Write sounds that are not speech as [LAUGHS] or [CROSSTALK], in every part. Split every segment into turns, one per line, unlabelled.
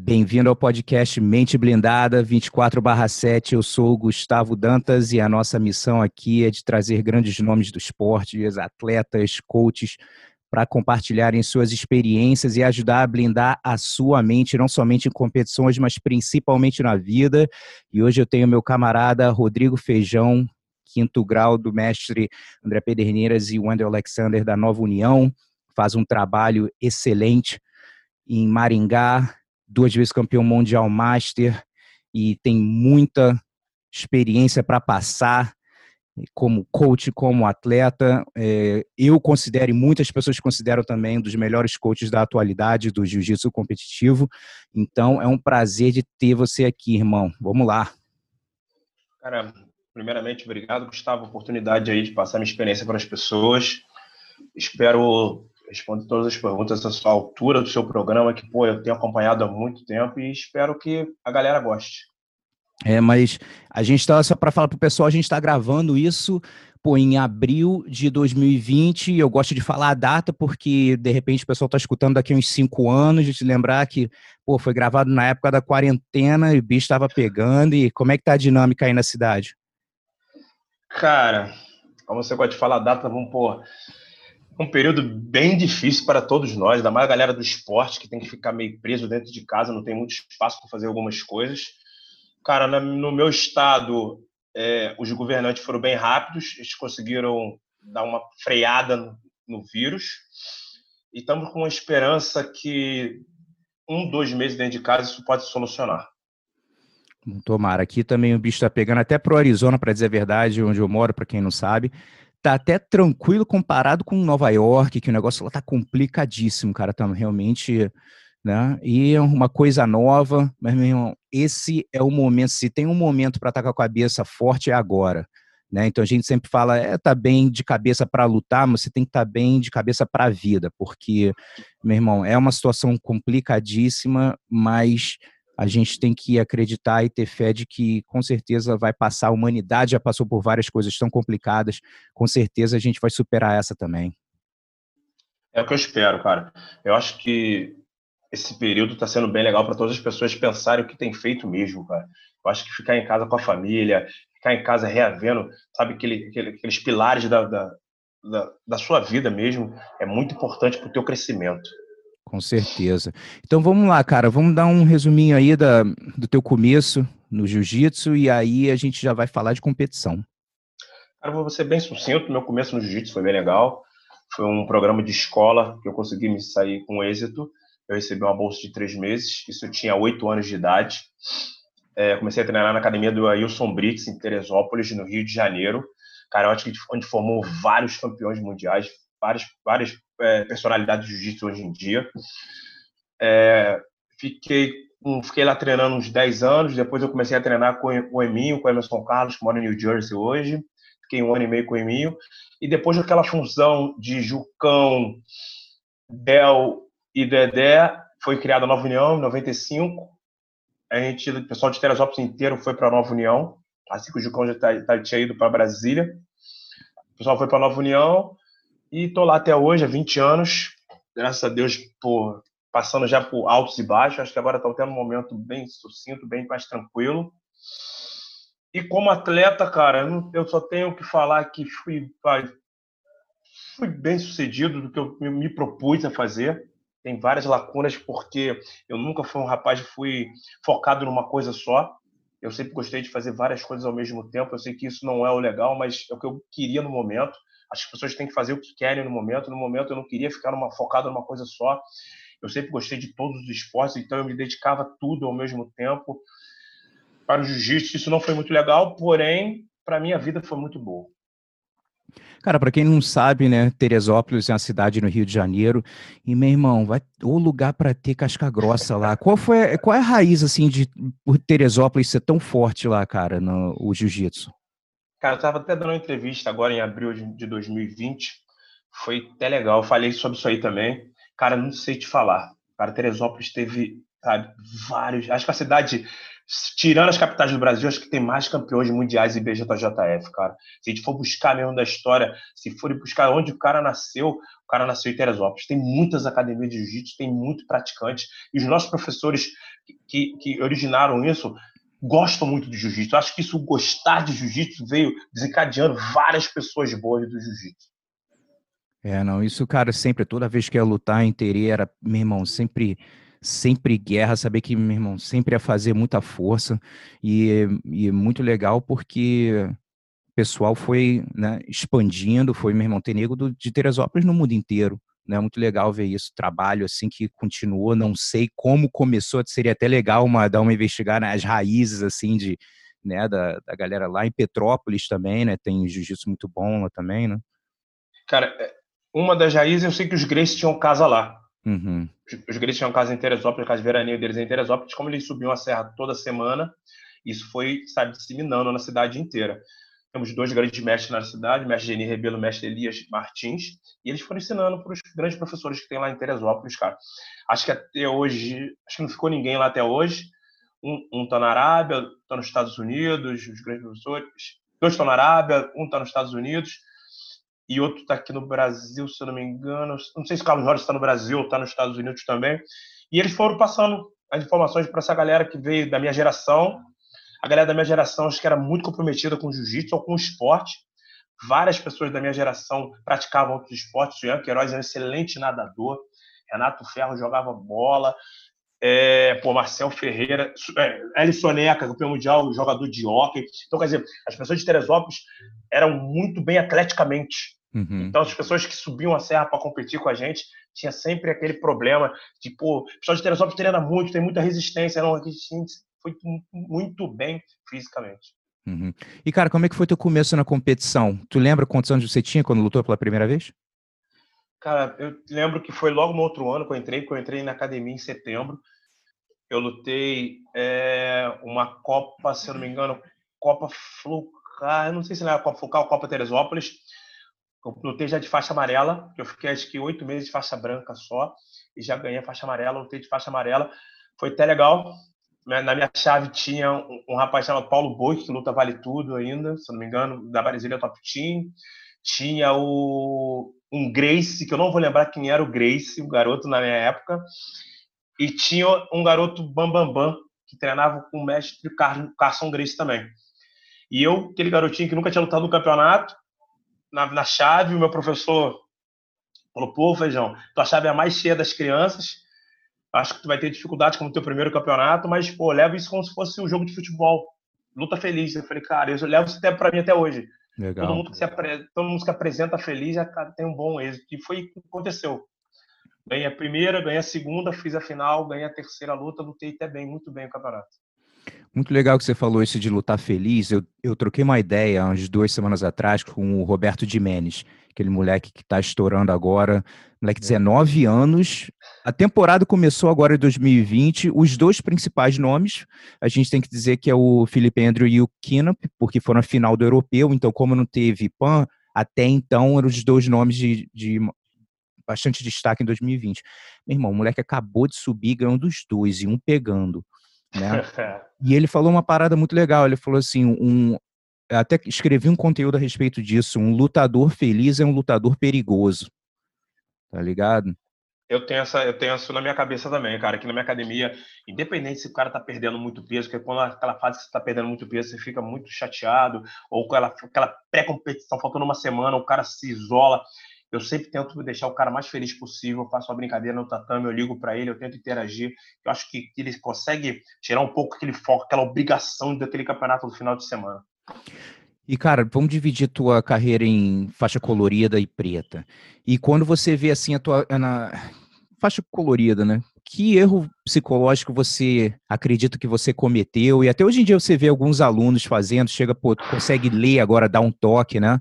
Bem-vindo ao podcast Mente Blindada 24/7. Eu sou o Gustavo Dantas e a nossa missão aqui é de trazer grandes nomes do esporte, atletas, coaches, para compartilharem suas experiências e ajudar a blindar a sua mente, não somente em competições, mas principalmente na vida. E hoje eu tenho meu camarada Rodrigo Feijão, quinto grau do mestre André Pederneiras e Wendel Alexander da Nova União. Faz um trabalho excelente em Maringá, duas vezes campeão mundial master e tem muita experiência para passar como coach, como atleta. É, eu considero, e muitas pessoas consideram também, um dos melhores coaches da atualidade do jiu-jitsu competitivo. Então, é um prazer de ter você aqui, irmão. Vamos lá.
Cara, primeiramente, obrigado, Gustavo, a oportunidade aí de passar minha experiência para as pessoas. Espero responde todas as perguntas à sua altura do seu programa, que, pô, eu tenho acompanhado há muito tempo e espero que a galera goste.
É, mas a gente está, só para falar para o pessoal, a gente está gravando isso pô, em abril de 2020. Eu gosto de falar a data porque, de repente, o pessoal está escutando daqui uns cinco anos, de lembrar que pô, foi gravado na época da quarentena e o bicho estava pegando. E como é que tá a dinâmica aí na cidade?
Cara, como você pode falar a data, vamos pôr um período bem difícil para todos nós, da mais a galera do esporte que tem que ficar meio preso dentro de casa, não tem muito espaço para fazer algumas coisas. Cara, no meu estado, é, os governantes foram bem rápidos, eles conseguiram dar uma freada no, no vírus e estamos com uma esperança que um, dois meses dentro de casa isso pode solucionar.
Tomara. Aqui também o bicho está pegando até pro Arizona, para dizer a verdade, onde eu moro, para quem não sabe tá até tranquilo comparado com Nova York, que o negócio lá tá complicadíssimo, cara, tá realmente, né? E é uma coisa nova, mas meu irmão, esse é o momento, se tem um momento para estar tá com a cabeça forte é agora, né? Então a gente sempre fala, é, tá bem de cabeça para lutar, mas você tem que estar tá bem de cabeça para a vida, porque, meu irmão, é uma situação complicadíssima, mas a gente tem que acreditar e ter fé de que com certeza vai passar. A humanidade já passou por várias coisas tão complicadas, com certeza a gente vai superar essa também.
É o que eu espero, cara. Eu acho que esse período está sendo bem legal para todas as pessoas pensarem o que tem feito mesmo, cara. Eu acho que ficar em casa com a família, ficar em casa reavendo, sabe, aquele, aquele, aqueles pilares da, da, da, da sua vida mesmo, é muito importante para o teu crescimento.
Com certeza. Então vamos lá, cara, vamos dar um resuminho aí da, do teu começo no jiu-jitsu e aí a gente já vai falar de competição.
Cara, vou ser bem sucinto, meu começo no jiu-jitsu foi bem legal. Foi um programa de escola que eu consegui me sair com êxito. Eu recebi uma bolsa de três meses, isso eu tinha oito anos de idade. É, comecei a treinar na academia do Wilson Brits, em Teresópolis, no Rio de Janeiro. Cara, eu acho que onde formou vários campeões mundiais, várias, várias é, personalidades de jiu-jitsu hoje em dia. É, fiquei, fiquei lá treinando uns 10 anos, depois eu comecei a treinar com o Eminho, com o Emerson Carlos, que mora em New Jersey hoje. Fiquei um ano e meio com o Eminho. E depois daquela função de Jucão, Del e Dedé, foi criada a Nova União em 95. A gente, o pessoal de Teresópolis inteiro foi para a Nova União, assim que o Jucão já tá, tá, tinha ido para Brasília. O pessoal foi para a Nova União e tô lá até hoje, há 20 anos. Graças a Deus, por, passando já por altos e baixos. Acho que agora estou tendo um momento bem sucinto, bem mais tranquilo. E como atleta, cara, eu só tenho que falar que fui, fui bem sucedido do que eu me propus a fazer. Tem várias lacunas porque eu nunca fui um rapaz que fui focado numa coisa só. Eu sempre gostei de fazer várias coisas ao mesmo tempo. Eu sei que isso não é o legal, mas é o que eu queria no momento. Acho que as pessoas têm que fazer o que querem no momento. No momento eu não queria ficar numa, focado numa coisa só. Eu sempre gostei de todos os esportes, então eu me dedicava tudo ao mesmo tempo. Para o jiu-jitsu isso não foi muito legal, porém, para a minha vida foi muito boa.
Cara, para quem não sabe, né, Teresópolis é uma cidade no Rio de Janeiro. E meu irmão, vai o lugar para ter casca grossa lá. Qual foi, qual é a raiz assim de Teresópolis ser tão forte lá, cara, no jiu-jitsu?
Cara, eu estava até dando uma entrevista agora em abril de 2020. Foi até legal. Eu falei sobre isso aí também. Cara, não sei te falar. Cara, Teresópolis teve, sabe, vários. Acho que a cidade, tirando as capitais do Brasil, acho que tem mais campeões mundiais em BJJF, cara. Se a gente for buscar mesmo da história, se for buscar onde o cara nasceu, o cara nasceu em Teresópolis. Tem muitas academias de jiu-jitsu, tem muito praticante. E os nossos professores que, que originaram isso gostam muito de jiu-jitsu. Acho que isso, gostar de jiu-jitsu, veio desencadeando várias pessoas boas do jiu-jitsu.
É, não, isso, cara, sempre, toda vez que ia lutar Terê, era, meu irmão, sempre sempre guerra, saber que, meu irmão, sempre ia fazer muita força e, e muito legal porque o pessoal foi né, expandindo, foi, meu irmão, ter nego do, de Teresópolis no mundo inteiro né? Muito legal ver isso, trabalho assim que continuou, não sei como começou, seria até legal uma, dar uma investigada nas raízes assim de, né, da, da galera lá em Petrópolis também, né? Tem jiu-jitsu muito bom lá também, né?
Cara, é, uma das raízes eu sei que os Grace tinham casa lá.
Uhum.
Os Grace tinham casa em Teresópolis, casa de veraneio deles em Teresópolis, como eles subiam a serra toda semana, isso foi, sabe, disseminando na cidade inteira. Temos dois grandes mestres na cidade, o mestre Geni Rebelo e o mestre Elias Martins, e eles foram ensinando para os grandes professores que tem lá em Teresópolis, cara. Acho que até hoje, acho que não ficou ninguém lá até hoje. Um está na Arábia, está nos Estados Unidos, os grandes professores. Dois estão na Arábia, um está nos Estados Unidos e outro está aqui no Brasil, se eu não me engano. Não sei se o Carlos Jorge está no Brasil ou está nos Estados Unidos também. E eles foram passando as informações para essa galera que veio da minha geração a galera da minha geração acho que era muito comprometida com jiu-jitsu ou com o esporte. Várias pessoas da minha geração praticavam outros esportes. O Ian Queiroz é um excelente nadador. Renato Ferro jogava bola. É, pô, Marcel Ferreira, é, Ellison Neca, campeão mundial, jogador de hockey. Então, quer dizer, as pessoas de Teresópolis eram muito bem atleticamente. Uhum. Então, as pessoas que subiam a serra para competir com a gente tinha sempre aquele problema de, pô, o pessoal de Teresópolis treina muito, tem muita resistência. Não, a gente foi muito bem fisicamente.
Uhum. E, cara, como é que foi teu começo na competição? Tu lembra quantos anos você tinha quando lutou pela primeira vez?
Cara, eu lembro que foi logo no outro ano que eu entrei, que eu entrei na academia em setembro. Eu lutei é, uma Copa, se eu não me engano, Copa Flucar, não sei se era Copa Flucar ou Copa Teresópolis. Eu lutei já de faixa amarela, que eu fiquei acho que oito meses de faixa branca só, e já ganhei a faixa amarela, lutei de faixa amarela. Foi até legal, na minha chave tinha um, um rapaz chamado Paulo Boi, que luta Vale Tudo ainda, se não me engano, da Brasília Top Team. Tinha o, um Grace, que eu não vou lembrar quem era o Grace, o garoto na minha época. E tinha um garoto Bambambam, Bam, Bam, que treinava com o mestre Car Carson Grace também. E eu, aquele garotinho que nunca tinha lutado no campeonato, na, na chave, o meu professor falou: pô, Feijão, tua chave é a mais cheia das crianças acho que tu vai ter dificuldade como teu primeiro campeonato, mas, pô, leva isso como se fosse um jogo de futebol. Luta feliz. Eu falei, cara, eu levo isso até para mim até hoje. Legal. Todo mundo que se apre... todo mundo que apresenta feliz já tem um bom êxito. E foi o que aconteceu. Ganhei a primeira, ganhei a segunda, fiz a final, ganhei a terceira luta, lutei até bem, muito bem o campeonato.
Muito legal que você falou isso de lutar feliz. Eu, eu troquei uma ideia umas duas semanas atrás com o Roberto Dimenes, aquele moleque que está estourando agora, moleque 19 anos. A temporada começou agora em 2020. Os dois principais nomes, a gente tem que dizer que é o Felipe Andrew e o Kinnup, porque foram a final do europeu. Então, como não teve PAN, até então eram os dois nomes de, de bastante destaque em 2020. Meu irmão, o moleque acabou de subir ganhando dos dois e um pegando. Né? [LAUGHS] e ele falou uma parada muito legal. Ele falou assim: um, até escrevi um conteúdo a respeito disso. Um lutador feliz é um lutador perigoso. Tá ligado?
Eu tenho, essa, eu tenho isso na minha cabeça também, cara. Aqui na minha academia, independente se o cara tá perdendo muito peso, porque quando aquela fase que você tá perdendo muito peso, você fica muito chateado, ou aquela, aquela pré-competição, faltando uma semana, o cara se isola. Eu sempre tento deixar o cara mais feliz possível, eu faço uma brincadeira no tatame, eu ligo para ele, eu tento interagir. Eu acho que ele consegue tirar um pouco aquele foco, aquela obrigação daquele campeonato no final de semana.
E, cara, vamos dividir tua carreira em faixa colorida e preta. E quando você vê assim a tua. Na faixa colorida, né? Que erro psicológico você acredita que você cometeu? E até hoje em dia você vê alguns alunos fazendo, chega, pô, consegue ler agora, dar um toque, né?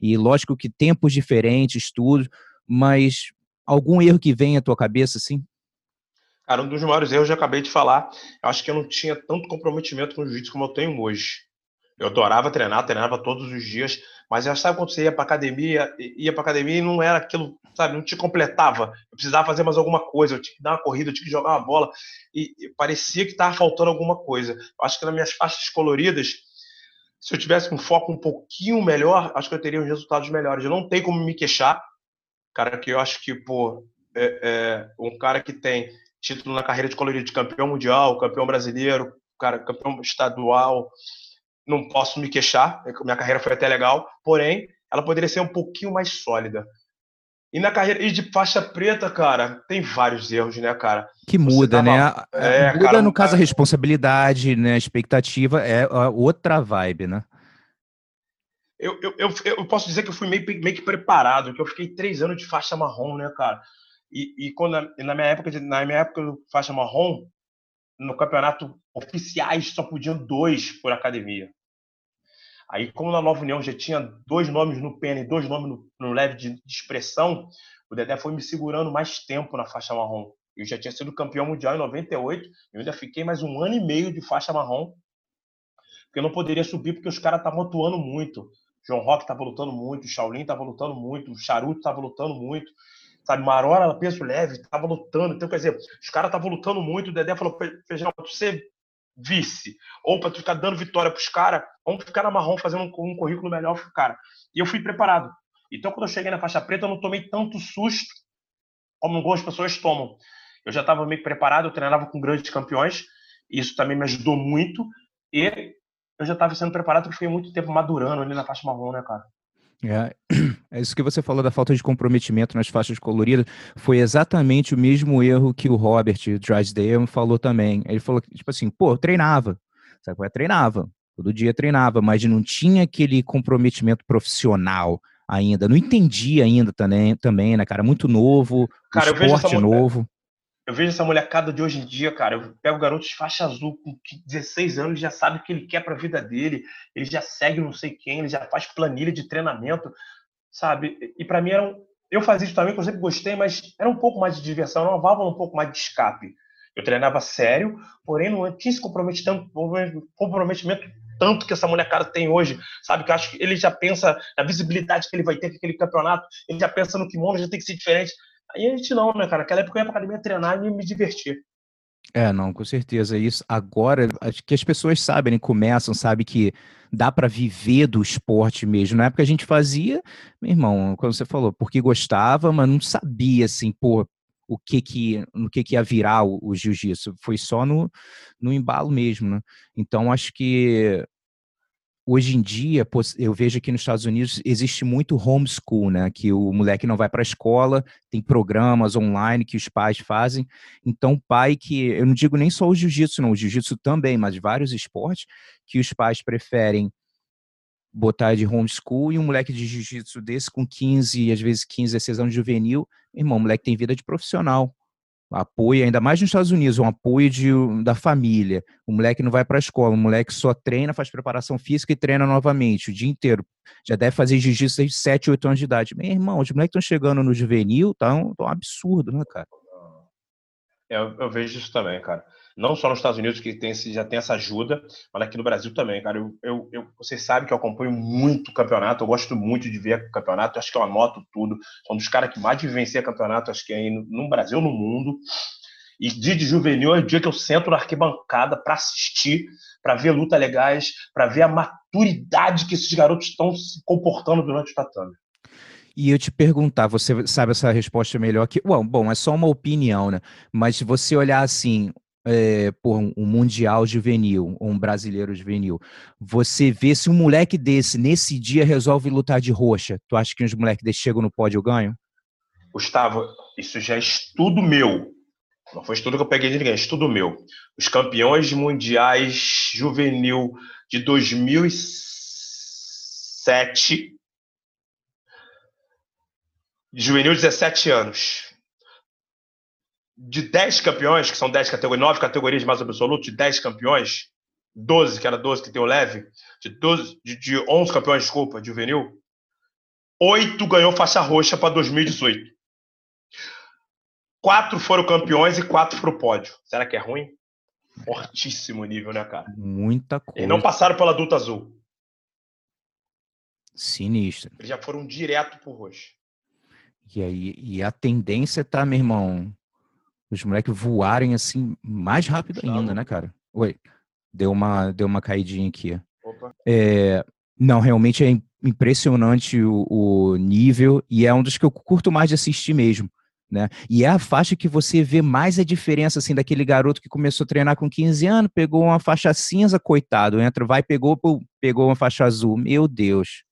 E lógico que tempos diferentes, tudo, mas algum erro que vem à tua cabeça, assim?
Cara, um dos maiores erros eu acabei de falar. Eu acho que eu não tinha tanto comprometimento com o jiu-jitsu como eu tenho hoje. Eu adorava treinar, treinava todos os dias, mas já sabe quando você ia para academia, ia para academia e não era aquilo, sabe, não te completava. Eu precisava fazer mais alguma coisa, eu tinha que dar uma corrida, eu tinha que jogar uma bola e, e parecia que estava faltando alguma coisa. Eu acho que nas minhas faixas coloridas, se eu tivesse um foco um pouquinho melhor, acho que eu teria uns resultados melhores. Eu não tenho como me queixar, cara, que eu acho que, pô, é, é um cara que tem título na carreira de colorido de campeão mundial, campeão brasileiro, cara, campeão estadual. Não posso me queixar, minha carreira foi até legal, porém, ela poderia ser um pouquinho mais sólida. E na carreira e de faixa preta, cara, tem vários erros, né, cara?
Que muda, tava... né? É, muda cara, no caso a responsabilidade, né? A expectativa é outra vibe, né?
Eu, eu, eu, eu, posso dizer que eu fui meio, meio que preparado, que eu fiquei três anos de faixa marrom, né, cara? E, e quando na minha época, na minha época de faixa marrom, no campeonato oficiais só podiam dois por academia. Aí, como na Nova União já tinha dois nomes no pênis dois nomes no, no leve de, de, expressão, o Dedé foi me segurando mais tempo na faixa marrom. Eu já tinha sido campeão mundial em 98, eu ainda fiquei mais um ano e meio de faixa marrom, porque eu não poderia subir porque os caras estavam atuando muito. João Rock estava lutando muito, o Shaolin estava lutando muito, o Charuto estava lutando muito, sabe? Marora, peso leve, estava lutando. Então, quer dizer, os caras estavam lutando muito. O Dedé falou: Feijão, ser vice, ou para tu ficar dando vitória pros caras, vamos ficar na marrom fazendo um, um currículo melhor pro cara. E eu fui preparado. Então, quando eu cheguei na faixa preta, eu não tomei tanto susto como algumas pessoas tomam. Eu já estava meio preparado, eu treinava com grandes campeões, isso também me ajudou muito. E eu já estava sendo preparado, porque fui muito tempo madurando ali na faixa marrom, né, cara?
É, [CLEARS THROAT] é isso que você falou da falta de comprometimento nas faixas coloridas. Foi exatamente o mesmo erro que o Robert Drysdale falou também. Ele falou que, tipo assim, pô, eu treinava. Sabe, eu treinava. Todo dia treinava, mas não tinha aquele comprometimento profissional ainda. Não entendia ainda também, também né, cara? Muito novo, cara, esporte novo.
Eu vejo essa molecada de hoje em dia, cara. Eu pego garotos de faixa azul com 16 anos, já sabe o que ele quer para a vida dele, ele já segue não sei quem, ele já faz planilha de treinamento, sabe? E para mim era um... eu fazia isso também, que eu sempre gostei, mas era um pouco mais de diversão, era uma válvula um pouco mais de escape. Eu treinava sério, porém não tinha esse comprometimento, comprometimento tanto que essa molecada tem hoje, sabe? Que eu acho que ele já pensa na visibilidade que ele vai ter com aquele campeonato, ele já pensa no kimono, já tem que ser diferente. Aí a gente não, né, cara? Naquela época eu ia pra academia treinar e me divertir.
É, não, com certeza. Isso agora, acho que as pessoas sabem, né, começam, sabe que dá para viver do esporte mesmo. Na época a gente fazia, meu irmão, quando você falou, porque gostava, mas não sabia assim, pô, o que que no que que ia virar o, o jiu-jitsu. Foi só no, no embalo mesmo, né? Então acho que hoje em dia, eu vejo aqui nos Estados Unidos existe muito homeschool, né? Que o moleque não vai para a escola, tem programas online que os pais fazem. Então, o pai que, eu não digo nem só o jiu-jitsu, não, o jiu-jitsu também, mas vários esportes que os pais preferem botar de homeschool e um moleque de jiu-jitsu desse com 15, às vezes 15, 16 anos juvenil, irmão, o moleque tem vida de profissional apoio, ainda mais nos Estados Unidos, um apoio de, da família. O moleque não vai para a escola, o moleque só treina, faz preparação física e treina novamente o dia inteiro. Já deve fazer jiu-jitsu desde 7, 8 anos de idade. Meu irmão, os moleques estão chegando no juvenil, tá um, tá um absurdo, né, cara?
Eu, eu vejo isso também, cara não só nos Estados Unidos, que tem, já tem essa ajuda, mas aqui no Brasil também, cara. Eu, eu, eu, vocês sabem que eu acompanho muito campeonato, eu gosto muito de ver campeonato, acho que eu anoto tudo. Sou um dos caras que mais vivencia campeonato, acho que é aí no, no Brasil, no mundo. E dia de juvenil é o dia que eu sento na arquibancada para assistir, para ver luta legais, para ver a maturidade que esses garotos estão se comportando durante o tatame.
E eu te perguntar, você sabe essa resposta melhor que. Bom, bom, é só uma opinião, né? Mas se você olhar assim, é, por um mundial juvenil, um brasileiro juvenil, você vê se um moleque desse, nesse dia, resolve lutar de roxa, tu acha que uns moleques desses chegam no pódio ganham?
Gustavo, isso já é estudo meu. Não foi estudo que eu peguei de ninguém, é estudo meu. Os campeões mundiais juvenil de 2007, juvenil 17 anos, de 10 campeões, que são 10 categorias, 9 categorias mais absoluto, de 10 campeões, 12, que era 12 que tem o leve, de, 12, de, de 11 campeões, desculpa, de juvenil, 8 ganhou faixa roxa para 2018. Quatro foram campeões e quatro foram pódio. Será que é ruim? Fortíssimo nível, né, cara?
Muita coisa.
E não passaram pela adulta azul.
Sinistro.
Eles já foram direto pro roxo.
E aí, e a tendência tá, meu irmão, os moleques voarem assim mais rápido ainda, né, cara? Oi, deu uma, deu uma caidinha aqui. É, não, realmente é impressionante o, o, nível e é um dos que eu curto mais de assistir mesmo. Né? E é a faixa que você vê mais a diferença assim daquele garoto que começou a treinar com 15 anos, pegou uma faixa cinza, coitado, entra, vai, pegou, pegou uma faixa azul. Meu Deus.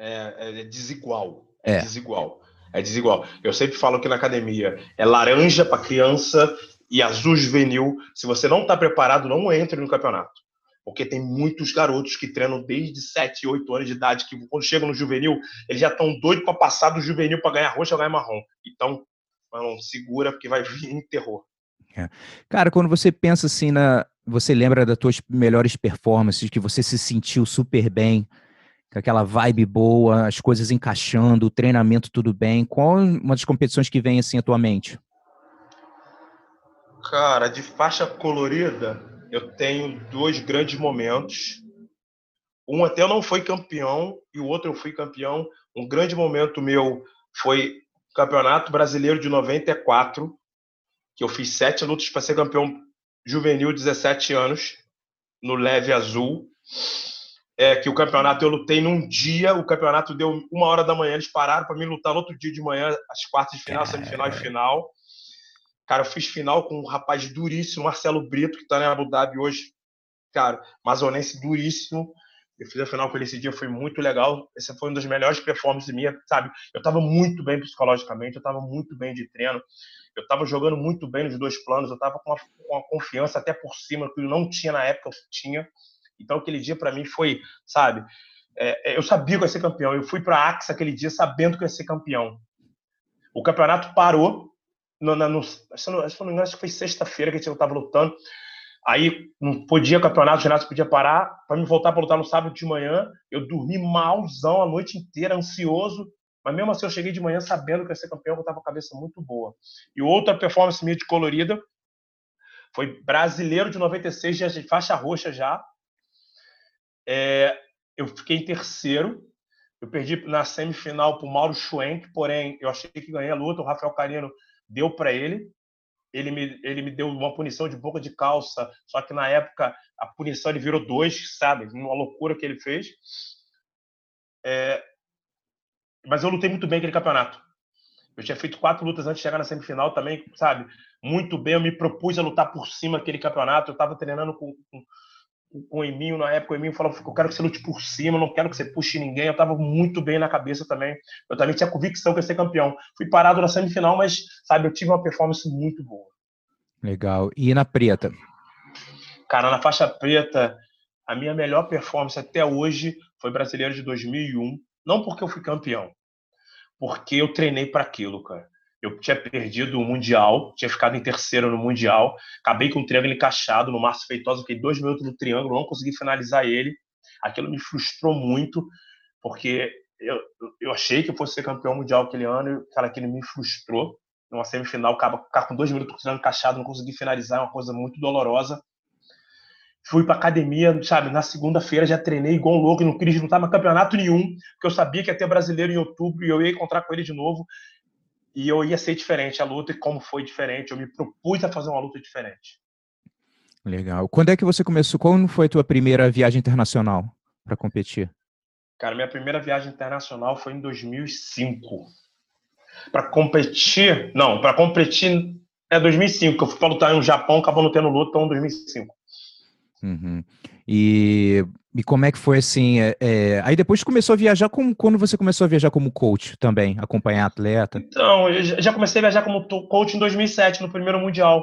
É, é desigual. É, é desigual. É desigual. Eu sempre falo que na academia é laranja para criança e azul juvenil. Se você não está preparado, não entre no campeonato. Porque tem muitos garotos que treinam desde 7, 8 anos de idade, que quando chegam no juvenil, eles já estão doidos para passar do juvenil para ganhar roxo ou ganhar marrom. Então, mano, segura, porque vai vir em terror.
É. Cara, quando você pensa assim na. Você lembra das tuas melhores performances, que você se sentiu super bem, com aquela vibe boa, as coisas encaixando, o treinamento tudo bem. Qual uma das competições que vem assim atualmente?
Cara, de faixa colorida, eu tenho dois grandes momentos. Um até eu não fui campeão e o outro eu fui campeão. Um grande momento meu foi o Campeonato Brasileiro de 94, que eu fiz sete lutas para ser campeão juvenil, 17 anos, no leve azul. É que o campeonato eu lutei num dia, o campeonato deu uma hora da manhã, eles pararam para mim lutar no outro dia de manhã, as quartas de final, semifinal e final. Cara, eu fiz final com um rapaz duríssimo, Marcelo Brito, que está em Abu Dhabi hoje. Cara, amazonense duríssimo. Eu fiz a final com ele esse dia, foi muito legal. Essa foi uma das melhores performances minha, sabe? Eu estava muito bem psicologicamente, eu estava muito bem de treino. Eu estava jogando muito bem nos dois planos, eu estava com, com uma, confiança até por cima, que eu não tinha na época, eu tinha. Então, aquele dia para mim foi, sabe? É, é, eu sabia que eu ia ser campeão. Eu fui para a Axa aquele dia sabendo que eu ia ser campeão. O campeonato parou, no, no, no, se não, me engano, acho que foi sexta-feira que gente estava lutando. Aí não podia campeonato, o ginásio podia parar. Para me voltar para lutar no sábado de manhã, eu dormi malzão a noite inteira, ansioso. Mas mesmo assim, eu cheguei de manhã sabendo que ia ser campeão, eu estava com a cabeça muito boa. E outra performance minha de colorida foi brasileiro de 96, de faixa roxa já. É, eu fiquei em terceiro. Eu perdi na semifinal para o Mauro Schwenk, porém eu achei que ganhei a luta. O Rafael Carino deu para ele. Ele me, ele me deu uma punição de boca de calça, só que na época a punição ele virou dois, sabe? Uma loucura que ele fez. É, mas eu lutei muito bem aquele campeonato. Eu tinha feito quatro lutas antes de chegar na semifinal também, sabe? Muito bem, eu me propus a lutar por cima aquele campeonato. Eu estava treinando com, com, com o Eminho na época, o Eminho falou: eu quero que você lute por cima, não quero que você puxe ninguém. Eu estava muito bem na cabeça também. Eu também tinha convicção que ia ser campeão. Fui parado na semifinal, mas, sabe, eu tive uma performance muito boa.
Legal. E na preta?
Cara, na faixa preta, a minha melhor performance até hoje foi brasileiro de 2001. Não porque eu fui campeão, porque eu treinei para aquilo, cara. Eu tinha perdido o Mundial, tinha ficado em terceiro no Mundial, acabei com o triângulo encaixado no Márcio Feitosa, fiquei dois minutos no triângulo, não consegui finalizar ele. Aquilo me frustrou muito, porque eu, eu achei que eu fosse ser campeão mundial aquele ano, e, cara, aquilo me frustrou. Numa semifinal, ficar com dois minutos com o triângulo encaixado, não consegui finalizar, é uma coisa muito dolorosa. Fui para academia, sabe, na segunda-feira já treinei igual um louco, não queria lutar mais campeonato nenhum, porque eu sabia que ia ter brasileiro em outubro e eu ia encontrar com ele de novo e eu ia ser diferente a luta e como foi diferente, eu me propus a fazer uma luta diferente.
Legal. Quando é que você começou? Quando foi a tua primeira viagem internacional para competir?
Cara, minha primeira viagem internacional foi em 2005. Para competir, não, para competir é 2005, que eu fui para lutar no Japão, acabou não tendo luta, então 2005.
Uhum. E, e como é que foi assim? É, é, aí depois começou a viajar com, quando você começou a viajar como coach também, acompanhar atleta?
Então, eu já comecei a viajar como coach em 2007, no primeiro mundial,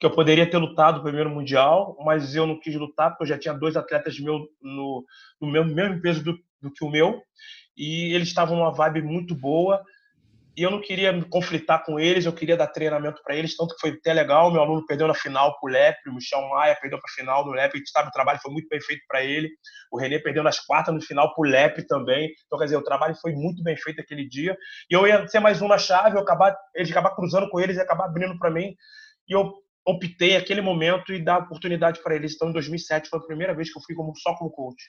que eu poderia ter lutado no primeiro mundial, mas eu não quis lutar porque eu já tinha dois atletas meu no, no meu mesmo peso do, do que o meu e eles estavam numa vibe muito boa e eu não queria me conflitar com eles, eu queria dar treinamento para eles, tanto que foi até legal. Meu aluno perdeu na final pro Lepre, o Michel Maia perdeu para final do Lepre, sabe, o trabalho foi muito bem feito para ele. O Renê perdeu nas quartas no final pro Lepre também. Então, quer dizer, o trabalho foi muito bem feito aquele dia. E eu ia ser mais um na chave, eu acabar, eles acabar cruzando com eles e acabar abrindo para mim. E eu optei aquele momento e dar oportunidade para eles. Então, em 2007 foi a primeira vez que eu fui como, só como coach.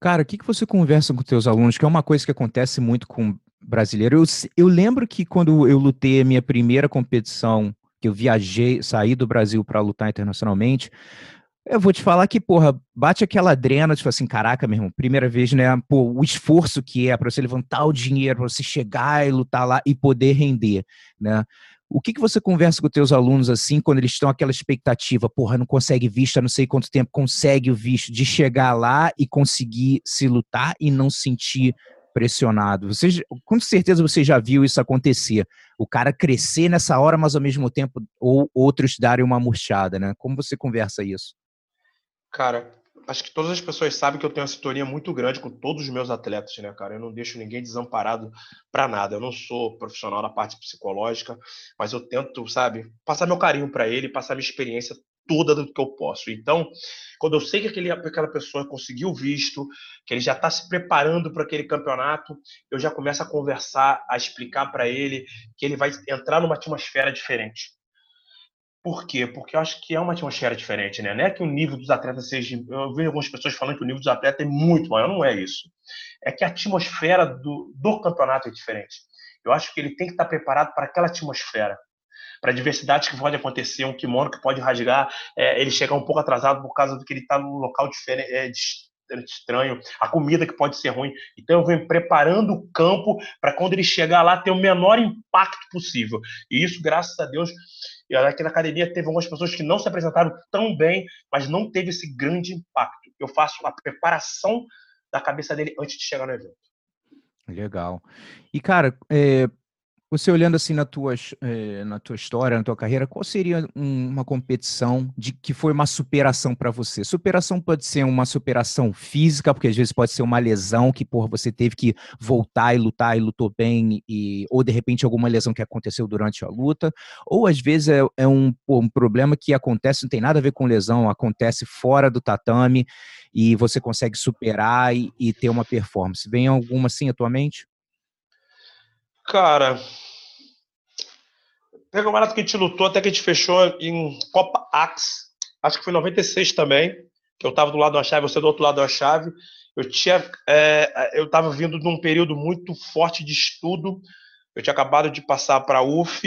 Cara, o que, que você conversa com teus alunos? Que é uma coisa que acontece muito com brasileiro. Eu, eu lembro que quando eu lutei a minha primeira competição, que eu viajei, saí do Brasil para lutar internacionalmente, Eu vou te falar que, porra, bate aquela adrena, tipo assim, caraca, meu irmão, primeira vez, né? Pô, o esforço que é para você levantar o dinheiro, para você chegar e lutar lá e poder render, né? O que, que você conversa com teus alunos assim, quando eles estão aquela expectativa, porra, não consegue visto não sei quanto tempo, consegue o visto de chegar lá e conseguir se lutar e não sentir pressionado. Você, com certeza você já viu isso acontecer. O cara crescer nessa hora, mas ao mesmo tempo ou outros darem uma murchada, né? Como você conversa isso?
Cara, acho que todas as pessoas sabem que eu tenho uma sintonia muito grande com todos os meus atletas, né, cara? Eu não deixo ninguém desamparado para nada. Eu não sou profissional na parte psicológica, mas eu tento, sabe, passar meu carinho para ele, passar minha experiência toda do que eu posso. Então, quando eu sei que aquele, aquela pessoa conseguiu visto, que ele já está se preparando para aquele campeonato, eu já começo a conversar, a explicar para ele que ele vai entrar numa atmosfera diferente. Por quê? Porque eu acho que é uma atmosfera diferente, né? Não é que o nível dos atletas seja. Eu vejo algumas pessoas falando que o nível dos atletas é muito maior, não é isso. É que a atmosfera do, do campeonato é diferente. Eu acho que ele tem que estar preparado para aquela atmosfera, para diversidades que pode acontecer, um kimono que pode rasgar, é, ele chegar um pouco atrasado por causa do que ele está num local diferente, é, estranho, a comida que pode ser ruim. Então eu venho preparando o campo para quando ele chegar lá ter o menor impacto possível. E isso, graças a Deus, aqui na academia teve algumas pessoas que não se apresentaram tão bem, mas não teve esse grande impacto. Eu faço a preparação da cabeça dele antes de chegar no evento.
Legal. E, cara, é, você olhando assim na tua, eh, na tua história, na tua carreira, qual seria um, uma competição de que foi uma superação para você? Superação pode ser uma superação física, porque às vezes pode ser uma lesão que por você teve que voltar e lutar e lutou bem, e, ou de repente alguma lesão que aconteceu durante a luta, ou às vezes é, é um, um problema que acontece, não tem nada a ver com lesão, acontece fora do tatame e você consegue superar e, e ter uma performance. Vem alguma assim atualmente?
Cara, tem um campeonato que a gente lutou até que a gente fechou em Copa Axe, acho que foi em 96 também, que eu estava do lado da chave, você do outro lado da chave. Eu tinha, é, eu estava vindo de um período muito forte de estudo. Eu tinha acabado de passar para UF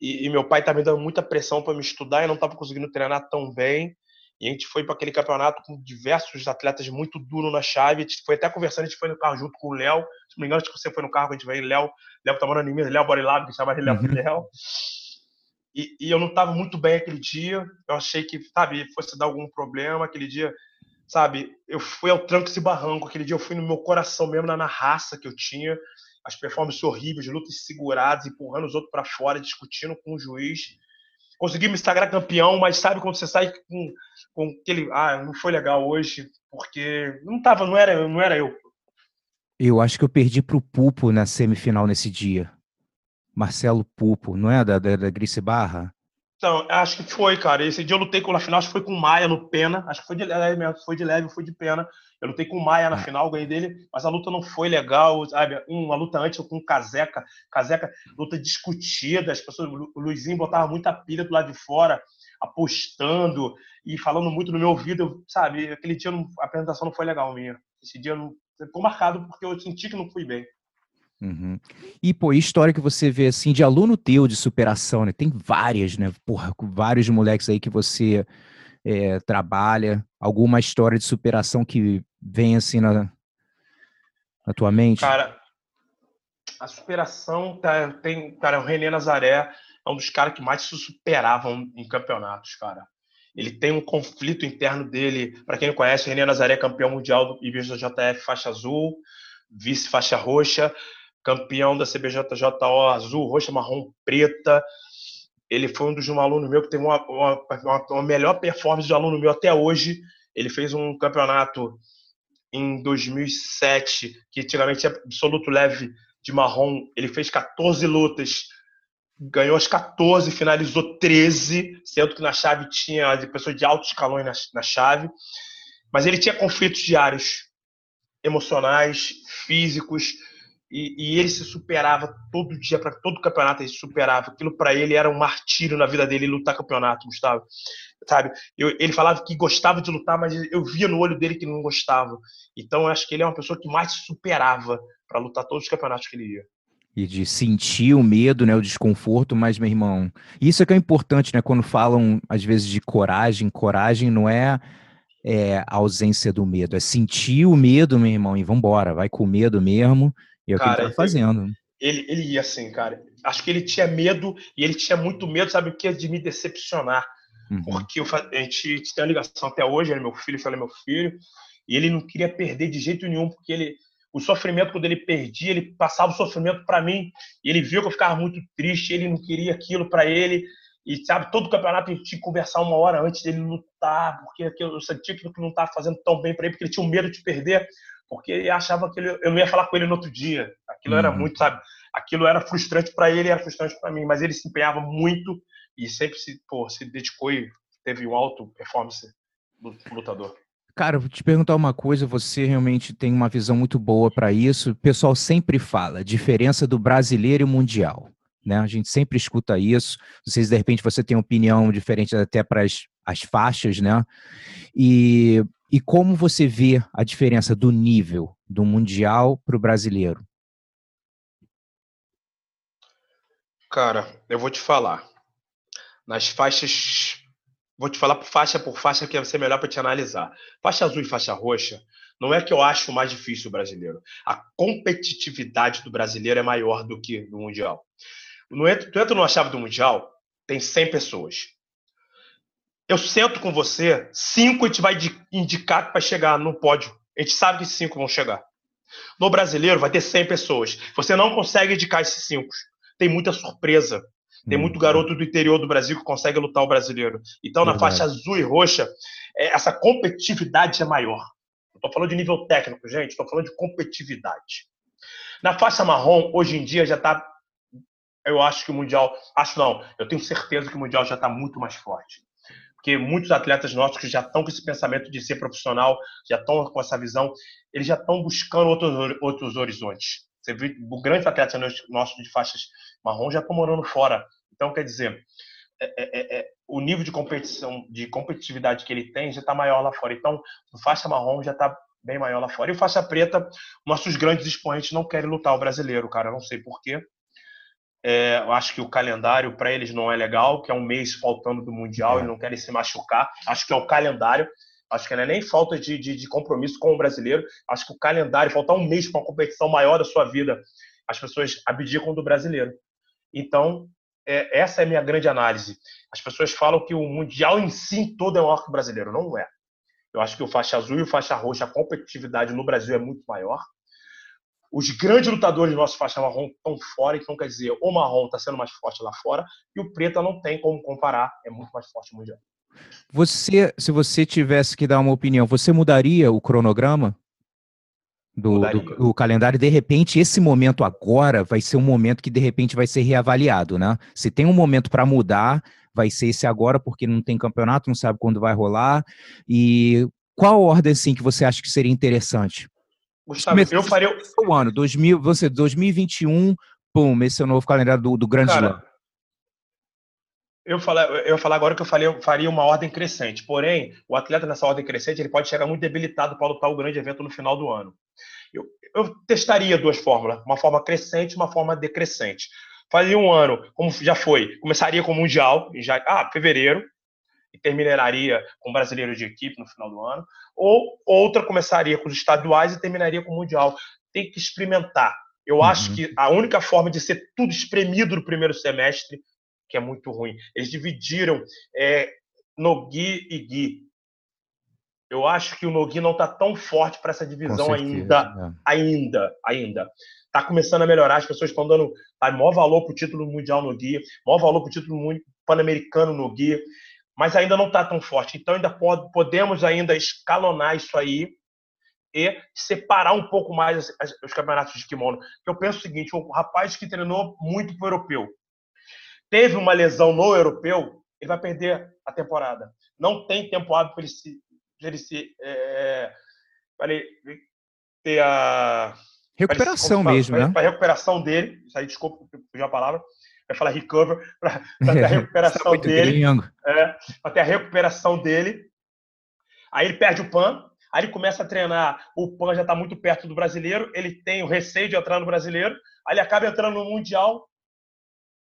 e, e, meu pai estava me dando muita pressão para me estudar e não estava conseguindo treinar tão bem. E a gente foi para aquele campeonato com diversos atletas muito duros na chave. A gente foi até conversando, a gente foi no carro junto com o Léo. Se não me engano, acho que você foi no carro, a gente veio, Léo, Léo tá morando em Minas, Léo Borilab, que chama de Léo uhum. Léo. E, e, eu não estava muito bem aquele dia. Eu achei que, sabe, fosse dar algum problema aquele dia. Sabe, eu fui ao tranco e barranco. Aquele dia eu fui no meu coração mesmo, na, na raça que eu tinha. As performances horríveis, lutas seguradas, empurrando os outros para fora, discutindo com o juiz consegui me sagrar campeão, mas sabe quando você sai com, com aquele. Ah, não foi legal hoje, porque não tava, não era, não era eu.
Eu acho que eu perdi pro Pupo na semifinal nesse dia. Marcelo Pupo, não é? Da, da, da Grice Barra?
Então, acho que foi, cara. Esse dia eu lutei com na final, acho que foi com o Maia no pena. Acho que foi de leve mesmo, foi de leve, foi de pena. Eu lutei com o Maia na ah. final, ganhei dele, mas a luta não foi legal, sabe? Uma luta antes com o Caseca, Caseca, luta discutida, as pessoas, o Luizinho botava muita pilha do lado de fora, apostando e falando muito no meu ouvido, sabe? Aquele dia a apresentação não foi legal minha. Esse dia não, ficou marcado porque eu senti que não fui bem.
Uhum. E, pô, história que você vê, assim, de aluno teu de superação, né? Tem várias, né? Porra, vários moleques aí que você é, trabalha. Alguma história de superação que vem, assim, na, na tua mente?
Cara, a superação tá, tem... Cara, o René Nazaré é um dos caras que mais se superavam em campeonatos, cara. Ele tem um conflito interno dele. Para quem não conhece, o René Nazaré é campeão mundial do IBJJF faixa azul, vice faixa roxa campeão da CBJJO azul, roxa, marrom, preta. Ele foi um dos alunos meu que teve uma, uma, uma, melhor performance de aluno meu até hoje. Ele fez um campeonato em 2007, que antigamente é absoluto leve de marrom. Ele fez 14 lutas, ganhou as 14, finalizou 13, sendo que na chave tinha pessoas de altos escalões na, na chave. Mas ele tinha conflitos diários, emocionais, físicos e, e, ele se superava todo dia, para todo campeonato ele se superava. Aquilo para ele era um martírio na vida dele lutar campeonato, Gustavo. Sabe? Eu, ele falava que gostava de lutar, mas eu via no olho dele que não gostava. Então eu acho que ele é uma pessoa que mais se superava para lutar todos os campeonatos que ele ia.
e de sentir o medo, né, o desconforto, mas meu irmão, isso é que é importante, né, quando falam às vezes de coragem, coragem não é, é a ausência do medo, é sentir o medo, meu irmão, e vambora, vai com medo mesmo, e é o que ele tá fazendo.
Ele, ele ia assim, cara, acho que ele tinha medo, e ele tinha muito medo, sabe o que? De me decepcionar, uhum. porque eu, a gente tem uma ligação até hoje, ele é meu filho, ele é meu filho, e ele não queria perder de jeito nenhum, porque ele o sofrimento, quando ele perdia, ele passava o sofrimento para mim, e ele viu que eu ficava muito triste, ele não queria aquilo para ele, e sabe, todo campeonato a gente tinha que conversar uma hora antes dele lutar, porque eu sentia que não estava fazendo tão bem para ele, porque ele tinha um medo de perder, porque ele achava que ele, eu não ia falar com ele no outro dia. Aquilo uhum. era muito, sabe? Aquilo era frustrante para ele, era frustrante para mim, mas ele se empenhava muito e sempre se, pô, se dedicou e teve um alto performance lutador.
Cara, vou te perguntar uma coisa, você realmente tem uma visão muito boa para isso. O pessoal sempre fala, diferença do brasileiro e mundial. Né? A gente sempre escuta isso. Não sei se de repente você tem opinião diferente até para as faixas, né? E, e como você vê a diferença do nível do mundial para o brasileiro?
Cara, eu vou te falar. Nas faixas vou te falar faixa por faixa que vai ser melhor para te analisar. Faixa azul e faixa roxa, não é que eu acho mais difícil o brasileiro. A competitividade do brasileiro é maior do que do Mundial. No, tu entra numa chave do Mundial, tem 100 pessoas. Eu sento com você, cinco a gente vai indicar para chegar no pódio. A gente sabe que cinco vão chegar. No brasileiro, vai ter 100 pessoas. Você não consegue indicar esses cinco. Tem muita surpresa. Tem muito uhum. garoto do interior do Brasil que consegue lutar o brasileiro. Então, na faixa azul e roxa, é, essa competitividade é maior. Estou falando de nível técnico, gente. Estou falando de competitividade. Na faixa marrom, hoje em dia já está. Eu acho que o Mundial. Acho não, eu tenho certeza que o Mundial já está muito mais forte. Porque muitos atletas nossos que já estão com esse pensamento de ser profissional, já estão com essa visão, eles já estão buscando outros, outros horizontes. Você viu grandes atletas nossos de faixas marrom já estão morando fora. Então, quer dizer, é, é, é, é, o nível de competição, de competitividade que ele tem já está maior lá fora. Então, o faixa marrom já está bem maior lá fora. E o faixa preta, nossos grandes expoentes não querem lutar o brasileiro, cara. Eu não sei porquê. É, eu acho que o calendário para eles não é legal, que é um mês faltando do Mundial e não querem se machucar. Acho que é o calendário. Acho que não é nem falta de, de, de compromisso com o brasileiro. Acho que o calendário, faltar um mês para uma competição maior da sua vida, as pessoas abdicam do brasileiro. Então, é, essa é a minha grande análise. As pessoas falam que o Mundial em si todo é maior que o brasileiro. Não é. Eu acho que o faixa azul e o faixa roxa, a competitividade no Brasil é muito maior. Os grandes lutadores do nosso faixa marrom estão fora, então quer dizer, o marrom está sendo mais forte lá fora e o preta não tem como comparar, é muito mais forte Mundial.
Você, se você tivesse que dar uma opinião, você mudaria o cronograma do, do, do, calendário? De repente, esse momento agora vai ser um momento que de repente vai ser reavaliado, né? Se tem um momento para mudar, vai ser esse agora, porque não tem campeonato, não sabe quando vai rolar. E qual ordem assim que você acha que seria interessante?
Gustavo, eu faria
o ano 2000, você 2021, pum, esse é o novo calendário do, do Grande Slam.
Eu, falar, eu falar agora que eu falei, eu faria uma ordem crescente. Porém, o atleta nessa ordem crescente ele pode chegar muito debilitado para lutar o grande evento no final do ano. Eu, eu testaria duas fórmulas, uma forma crescente e uma forma decrescente. Faria um ano, como já foi, começaria com o Mundial, em já, ah, fevereiro, e terminaria com o brasileiro de equipe no final do ano, ou outra começaria com os estaduais e terminaria com o Mundial. Tem que experimentar. Eu uhum. acho que a única forma de ser tudo espremido no primeiro semestre que é muito ruim. Eles dividiram é, Nogui e Gui. Eu acho que o Nogui não está tão forte para essa divisão ainda, é. ainda, ainda. Está começando a melhorar, as pessoas estão dando tá, maior valor para o título mundial no Gui, maior valor para o título pan-americano no Gui, mas ainda não está tão forte. Então ainda pode, podemos ainda escalonar isso aí e separar um pouco mais os campeonatos de kimono. Eu penso o seguinte, o rapaz que treinou muito para o europeu, teve uma lesão no europeu, ele vai perder a temporada. Não tem tempo hábil para ele se, ele se é, para ele ter a
recuperação
ele,
mesmo, né?
Para recuperação dele, isso aí desculpa, fugiu a palavra, vai falar recover, [LAUGHS] para ter a recuperação dele, é, para ter a recuperação dele. Aí ele perde o PAN, aí ele começa a treinar, o PAN já está muito perto do brasileiro, ele tem o receio de entrar no brasileiro, Aí ele acaba entrando no Mundial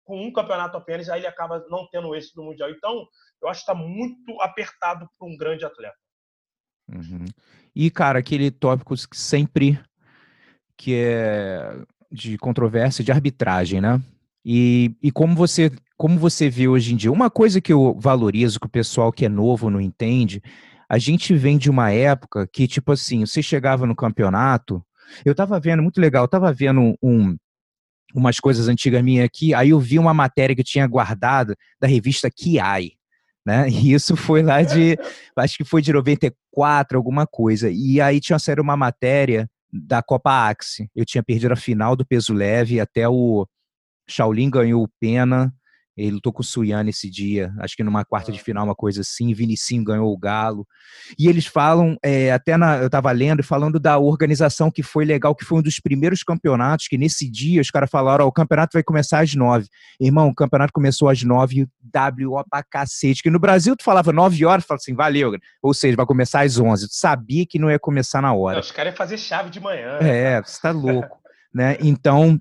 com um campeonato apenas, aí ele acaba não tendo esse do Mundial. Então, eu acho que está muito apertado para um grande atleta.
Uhum. E, cara, aquele tópico que sempre que é de controvérsia de arbitragem, né? E, e como você como você vê hoje em dia, uma coisa que eu valorizo que o pessoal que é novo não entende, a gente vem de uma época que, tipo assim, você chegava no campeonato, eu tava vendo, muito legal, eu tava vendo um, umas coisas antigas minhas aqui, aí eu vi uma matéria que eu tinha guardado da revista Kiai, né? [LAUGHS] E isso foi lá de, acho que foi de 94, alguma coisa. E aí tinha série uma matéria da Copa Axe. Eu tinha perdido a final do peso leve até o Shaolin ganhou o pena ele lutou com o Suyane esse dia, acho que numa quarta de final, uma coisa assim. Vinicinho ganhou o Galo. E eles falam, é, até na, eu estava lendo, falando da organização que foi legal, que foi um dos primeiros campeonatos, que nesse dia os caras falaram: ó, o campeonato vai começar às nove. Irmão, o campeonato começou às nove, WO pra cacete. Que no Brasil tu falava nove horas, tu falava assim, valeu. Ou seja, vai começar às onze. Tu sabia que não ia começar na hora. Não,
os caras iam fazer chave de manhã.
É, você tá louco. [LAUGHS] né? Então,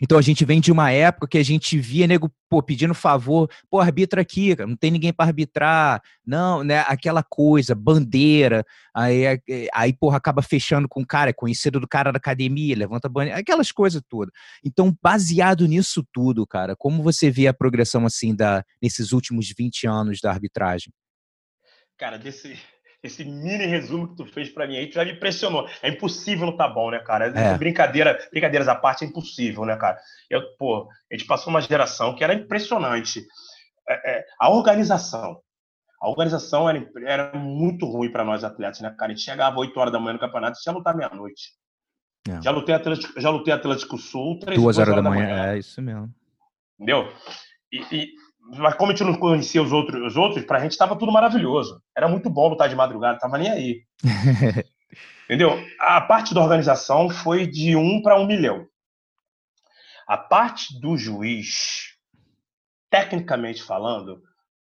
então a gente vem de uma época que a gente via nego pô, pedindo favor, pô, arbitra aqui, não tem ninguém para arbitrar, não, né? Aquela coisa, bandeira, aí, é, é, aí porra, acaba fechando com o cara, é conhecido do cara da academia, levanta bandeira, aquelas coisas todas. Então, baseado nisso tudo, cara, como você vê a progressão assim da nesses últimos 20 anos da arbitragem?
Cara, desse, esse mini resumo que tu fez para mim aí, tu já me impressionou. É impossível não tá bom, né, cara? É. Brincadeira, brincadeiras à parte, é impossível, né, cara? Eu, pô, a gente passou uma geração que era impressionante. É, é, a organização. A organização era, era muito ruim para nós atletas, né, cara? A gente chegava 8 horas da manhã no campeonato e já lutar meia-noite. É. Já lutei Atlético, já lutei Atlético Sul,
três duas horas, horas da, manhã. da, manhã. É isso mesmo.
Entendeu? E, e, mas como a gente não conhecia os outros, os outros para a gente estava tudo maravilhoso. Era muito bom lutar de madrugada, tava nem aí. [LAUGHS] Entendeu? A parte da organização foi de um para um milhão. A parte do juiz, tecnicamente falando,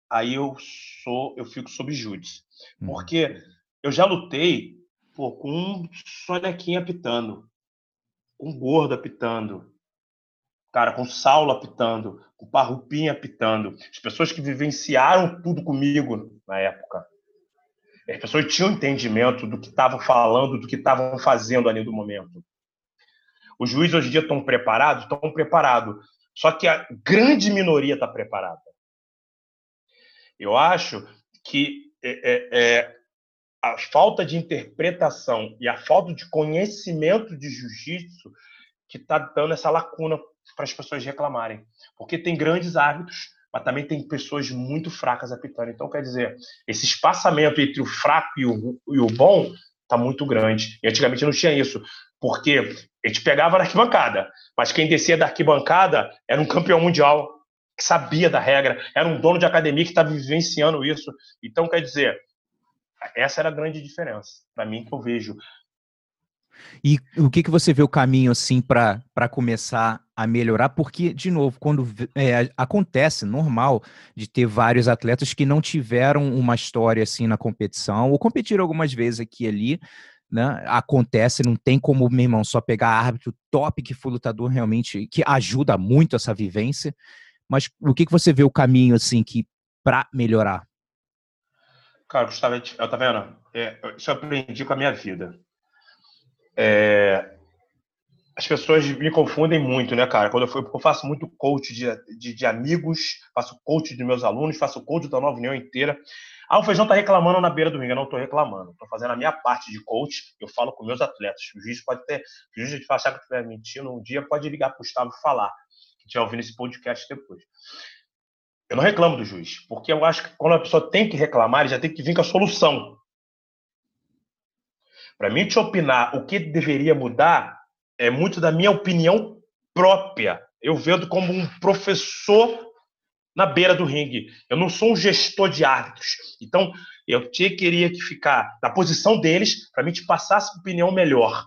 aí eu sou, eu fico sob júdice. Hum. Porque eu já lutei pô, com um sonequinho apitando, com um gordo apitando, cara, com Saulo apitando, com Parrupinha apitando, as pessoas que vivenciaram tudo comigo na época. As pessoas tinham entendimento do que estavam falando, do que estavam fazendo ali no momento. Os juízes hoje em dia estão preparados? Estão preparados. Só que a grande minoria está preparada. Eu acho que é, é, é, a falta de interpretação e a falta de conhecimento de jiu-jitsu que está dando essa lacuna para as pessoas reclamarem. Porque tem grandes árbitros, mas também tem pessoas muito fracas apitando. Então, quer dizer, esse espaçamento entre o fraco e o, e o bom está muito grande. E antigamente não tinha isso, porque a gente pegava na arquibancada, mas quem descia da arquibancada era um campeão mundial que sabia da regra, era um dono de academia que estava vivenciando isso. Então, quer dizer, essa era a grande diferença, para mim, que eu vejo.
E o que, que você vê o caminho assim para começar a melhorar? Porque, de novo, quando é, acontece, normal, de ter vários atletas que não tiveram uma história assim na competição, ou competiram algumas vezes aqui e ali, né? Acontece, não tem como, meu irmão, só pegar árbitro top que foi lutador realmente, que ajuda muito essa vivência. Mas o que, que você vê o caminho assim que para melhorar?
Cara, Gustavo, eu tá vendo? É, isso eu aprendi com a minha vida. É, as pessoas me confundem muito, né, cara? Quando eu, fui, eu faço muito coach de, de, de, amigos, faço coach de meus alunos, faço coach da Nova União inteira. Ah, o Feijão tá reclamando na beira do ringue. Eu não tô reclamando. Tô fazendo a minha parte de coach. Eu falo com meus atletas. O juiz pode ter... O juiz achar que eu estiver mentindo um dia, pode ligar pro Gustavo e falar. Que estiver ouvindo esse podcast depois. Eu não reclamo do juiz. Porque eu acho que quando a pessoa tem que reclamar, ele já tem que vir com a solução. Para mim, te opinar o que deveria mudar é muito da minha opinião própria. Eu vendo como um professor na beira do ringue. Eu não sou um gestor de árbitros. Então, eu te queria que ficar na posição deles para mim te passar essa opinião melhor.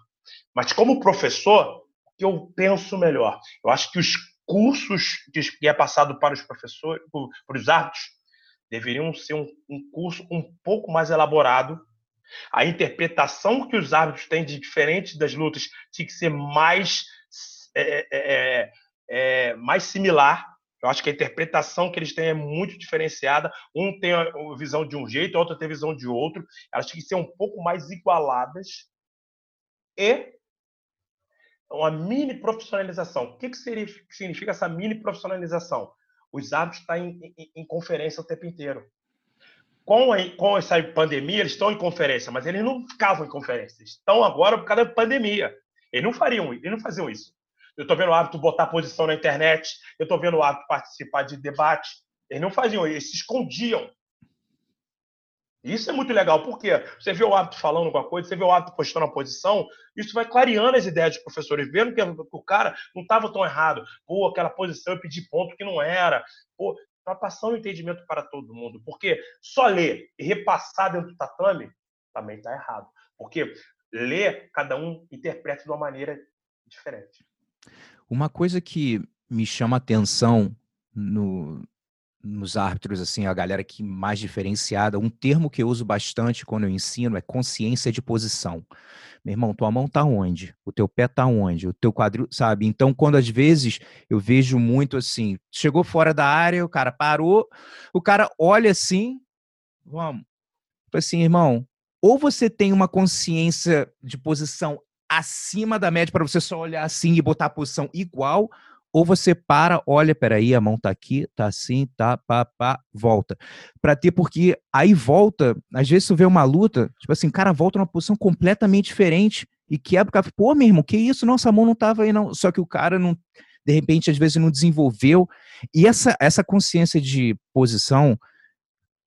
Mas como professor, eu penso melhor. Eu acho que os cursos que é passado para os professores, para os árbitros, deveriam ser um, um curso um pouco mais elaborado a interpretação que os árbitros têm de diferente das lutas tinha que ser mais é, é, é, mais similar. Eu acho que a interpretação que eles têm é muito diferenciada. Um tem a visão de um jeito, outro tem a visão de outro. Elas têm que ser um pouco mais igualadas. E uma mini profissionalização. O que, que significa essa mini profissionalização? Os árbitros estão em, em, em conferência o tempo inteiro com, a, com essa pandemia, eles estão em conferência, mas eles não ficavam em conferência. estão agora por causa da pandemia. Eles não fariam, eles não faziam isso. Eu estou vendo o árbitro botar posição na internet, eu estou vendo o árbitro participar de debate. Eles não faziam, eles se escondiam. Isso é muito legal, porque você vê o árbitro falando alguma coisa, você vê o árbitro postando a posição, isso vai clareando as ideias dos professores, vendo que o cara não estava tão errado. Pô, aquela posição eu pedi ponto que não era. Pô, para passar o entendimento para todo mundo. Porque só ler e repassar dentro do tatame também está errado. Porque ler, cada um interpreta de uma maneira diferente.
Uma coisa que me chama atenção no, nos árbitros, assim, a galera que mais diferenciada, um termo que eu uso bastante quando eu ensino é consciência de posição. Meu irmão, tua mão tá onde? O teu pé tá onde? O teu quadril, sabe? Então, quando às vezes eu vejo muito assim, chegou fora da área, o cara parou, o cara olha assim, vamos. Tipo assim, irmão, ou você tem uma consciência de posição acima da média para você só olhar assim e botar a posição igual, ou você para, olha, peraí, a mão tá aqui, tá assim, tá, pá, pá, volta. Pra ter, porque aí volta, às vezes tu vê uma luta, tipo assim, cara volta numa posição completamente diferente e quebra o cara, pô, meu irmão, que isso? Nossa, a mão não tava aí, não. Só que o cara não, de repente, às vezes não desenvolveu. E essa, essa consciência de posição,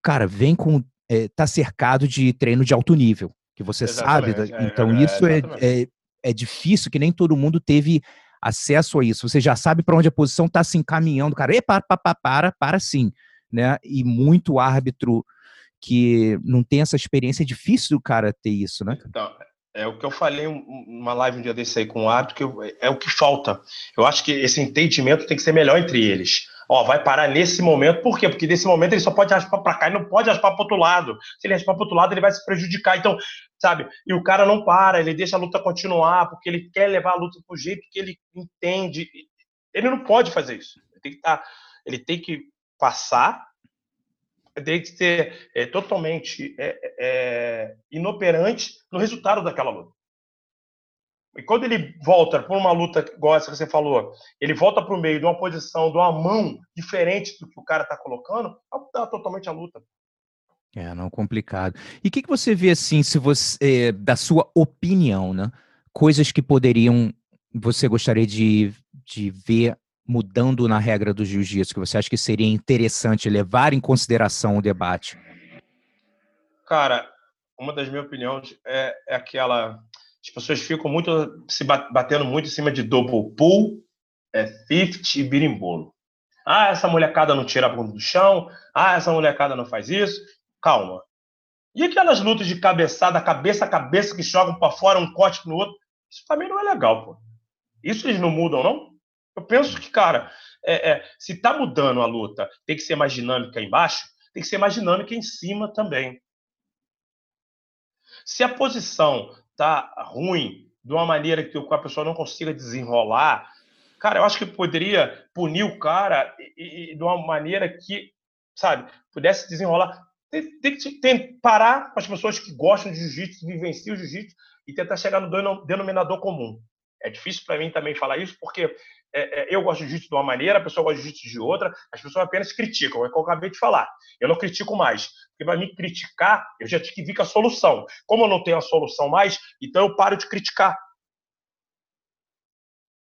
cara, vem com, é, tá cercado de treino de alto nível, que você exatamente, sabe. É, então, é, isso é, é, é difícil, que nem todo mundo teve acesso a isso. Você já sabe para onde a posição está se encaminhando, cara. E para, para, para, para sim. Né? E muito árbitro que não tem essa experiência, é difícil do cara ter isso, né?
Então, é o que eu falei numa live um dia desse aí com o árbitro, que é o que falta. Eu acho que esse entendimento tem que ser melhor entre eles. Ó, vai parar nesse momento, por quê? Porque nesse momento ele só pode raspar para cá e não pode raspar para outro lado. Se ele raspar para outro lado, ele vai se prejudicar. Então, sabe? E o cara não para, ele deixa a luta continuar, porque ele quer levar a luta do jeito que ele entende. Ele não pode fazer isso. Ele tem que, tá, ele tem que passar, tem que ser é, totalmente é, é, inoperante no resultado daquela luta. E quando ele volta para uma luta igual essa que você falou, ele volta para o meio de uma posição, de uma mão diferente do que o cara está colocando, dá totalmente a luta.
É, não complicado. E o que, que você vê assim, se você, é, da sua opinião, né? Coisas que poderiam, você gostaria de, de ver mudando na regra do jiu-jitsu, que você acha que seria interessante levar em consideração o debate?
Cara, uma das minhas opiniões é, é aquela as pessoas ficam muito se batendo muito em cima de double pull, é, 50 e birimbolo. Ah, essa molecada não tira a bunda do chão. Ah, essa molecada não faz isso. Calma. E aquelas lutas de cabeçada, cabeça a cabeça, que jogam para fora um corte no outro? Isso também não é legal, pô. Isso eles não mudam, não? Eu penso que, cara, é, é, se tá mudando a luta, tem que ser mais dinâmica embaixo, tem que ser mais dinâmica em cima também. Se a posição tá ruim de uma maneira que a pessoa não consiga desenrolar, cara, eu acho que poderia punir o cara e, e de uma maneira que, sabe, pudesse desenrolar. Tem, tem que tem, parar com as pessoas que gostam de jiu-jitsu, vivenciam o jiu-jitsu e tentar chegar no denominador comum. É difícil para mim também falar isso, porque é, é, eu gosto de jiu-jitsu de uma maneira, a pessoa gosta de jiu-jitsu de outra, as pessoas apenas criticam, é o que eu acabei de falar. Eu não critico mais, porque para me criticar, eu já tive que a solução. Como eu não tenho a solução mais, então eu paro de criticar.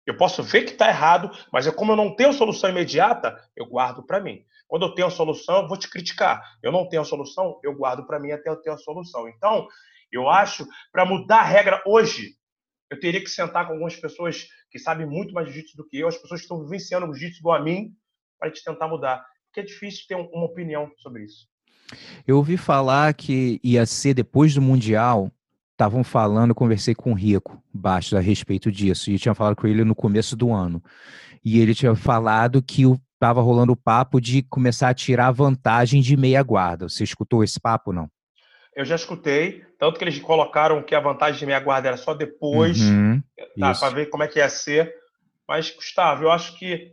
Eu posso ver que está errado, mas como eu não tenho solução imediata, eu guardo para mim. Quando eu tenho a solução, eu vou te criticar. Eu não tenho a solução, eu guardo para mim até eu ter a solução. Então, eu acho, para mudar a regra hoje, eu teria que sentar com algumas pessoas que sabem muito mais jiu-jitsu do que eu, as pessoas que estão vivenciando o jiu-jitsu igual a mim, para gente tentar mudar. Porque é difícil ter uma opinião sobre isso.
Eu ouvi falar que ia ser depois do Mundial, estavam falando, conversei com o Rico a respeito disso, e tinha falado com ele no começo do ano. E ele tinha falado que estava rolando o papo de começar a tirar vantagem de meia guarda. Você escutou esse papo, não?
Eu já escutei, tanto que eles colocaram que a vantagem de meia guarda era só depois, uhum, tá, para ver como é que ia ser. Mas, Gustavo, eu acho que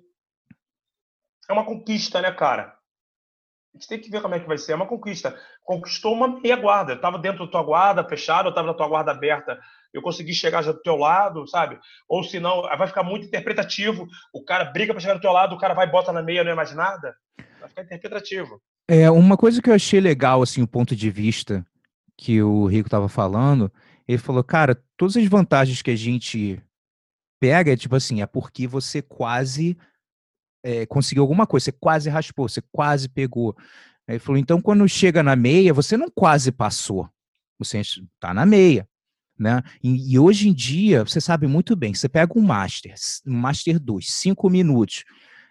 é uma conquista, né, cara? A gente tem que ver como é que vai ser. É uma conquista. Conquistou uma meia guarda. Eu estava dentro da tua guarda fechada, eu estava na tua guarda aberta. Eu consegui chegar já do teu lado, sabe? Ou se não, vai ficar muito interpretativo. O cara briga para chegar do teu lado, o cara vai e bota na meia, não é mais nada. Vai ficar interpretativo.
É, uma coisa que eu achei legal, assim, o ponto de vista que o Rico estava falando, ele falou, cara, todas as vantagens que a gente pega, é tipo assim, é porque você quase é, conseguiu alguma coisa, você quase raspou, você quase pegou. Ele falou, então quando chega na meia, você não quase passou, você está na meia. Né? E, e, hoje em dia, você sabe muito bem, você pega um Master, um Master 2, cinco minutos.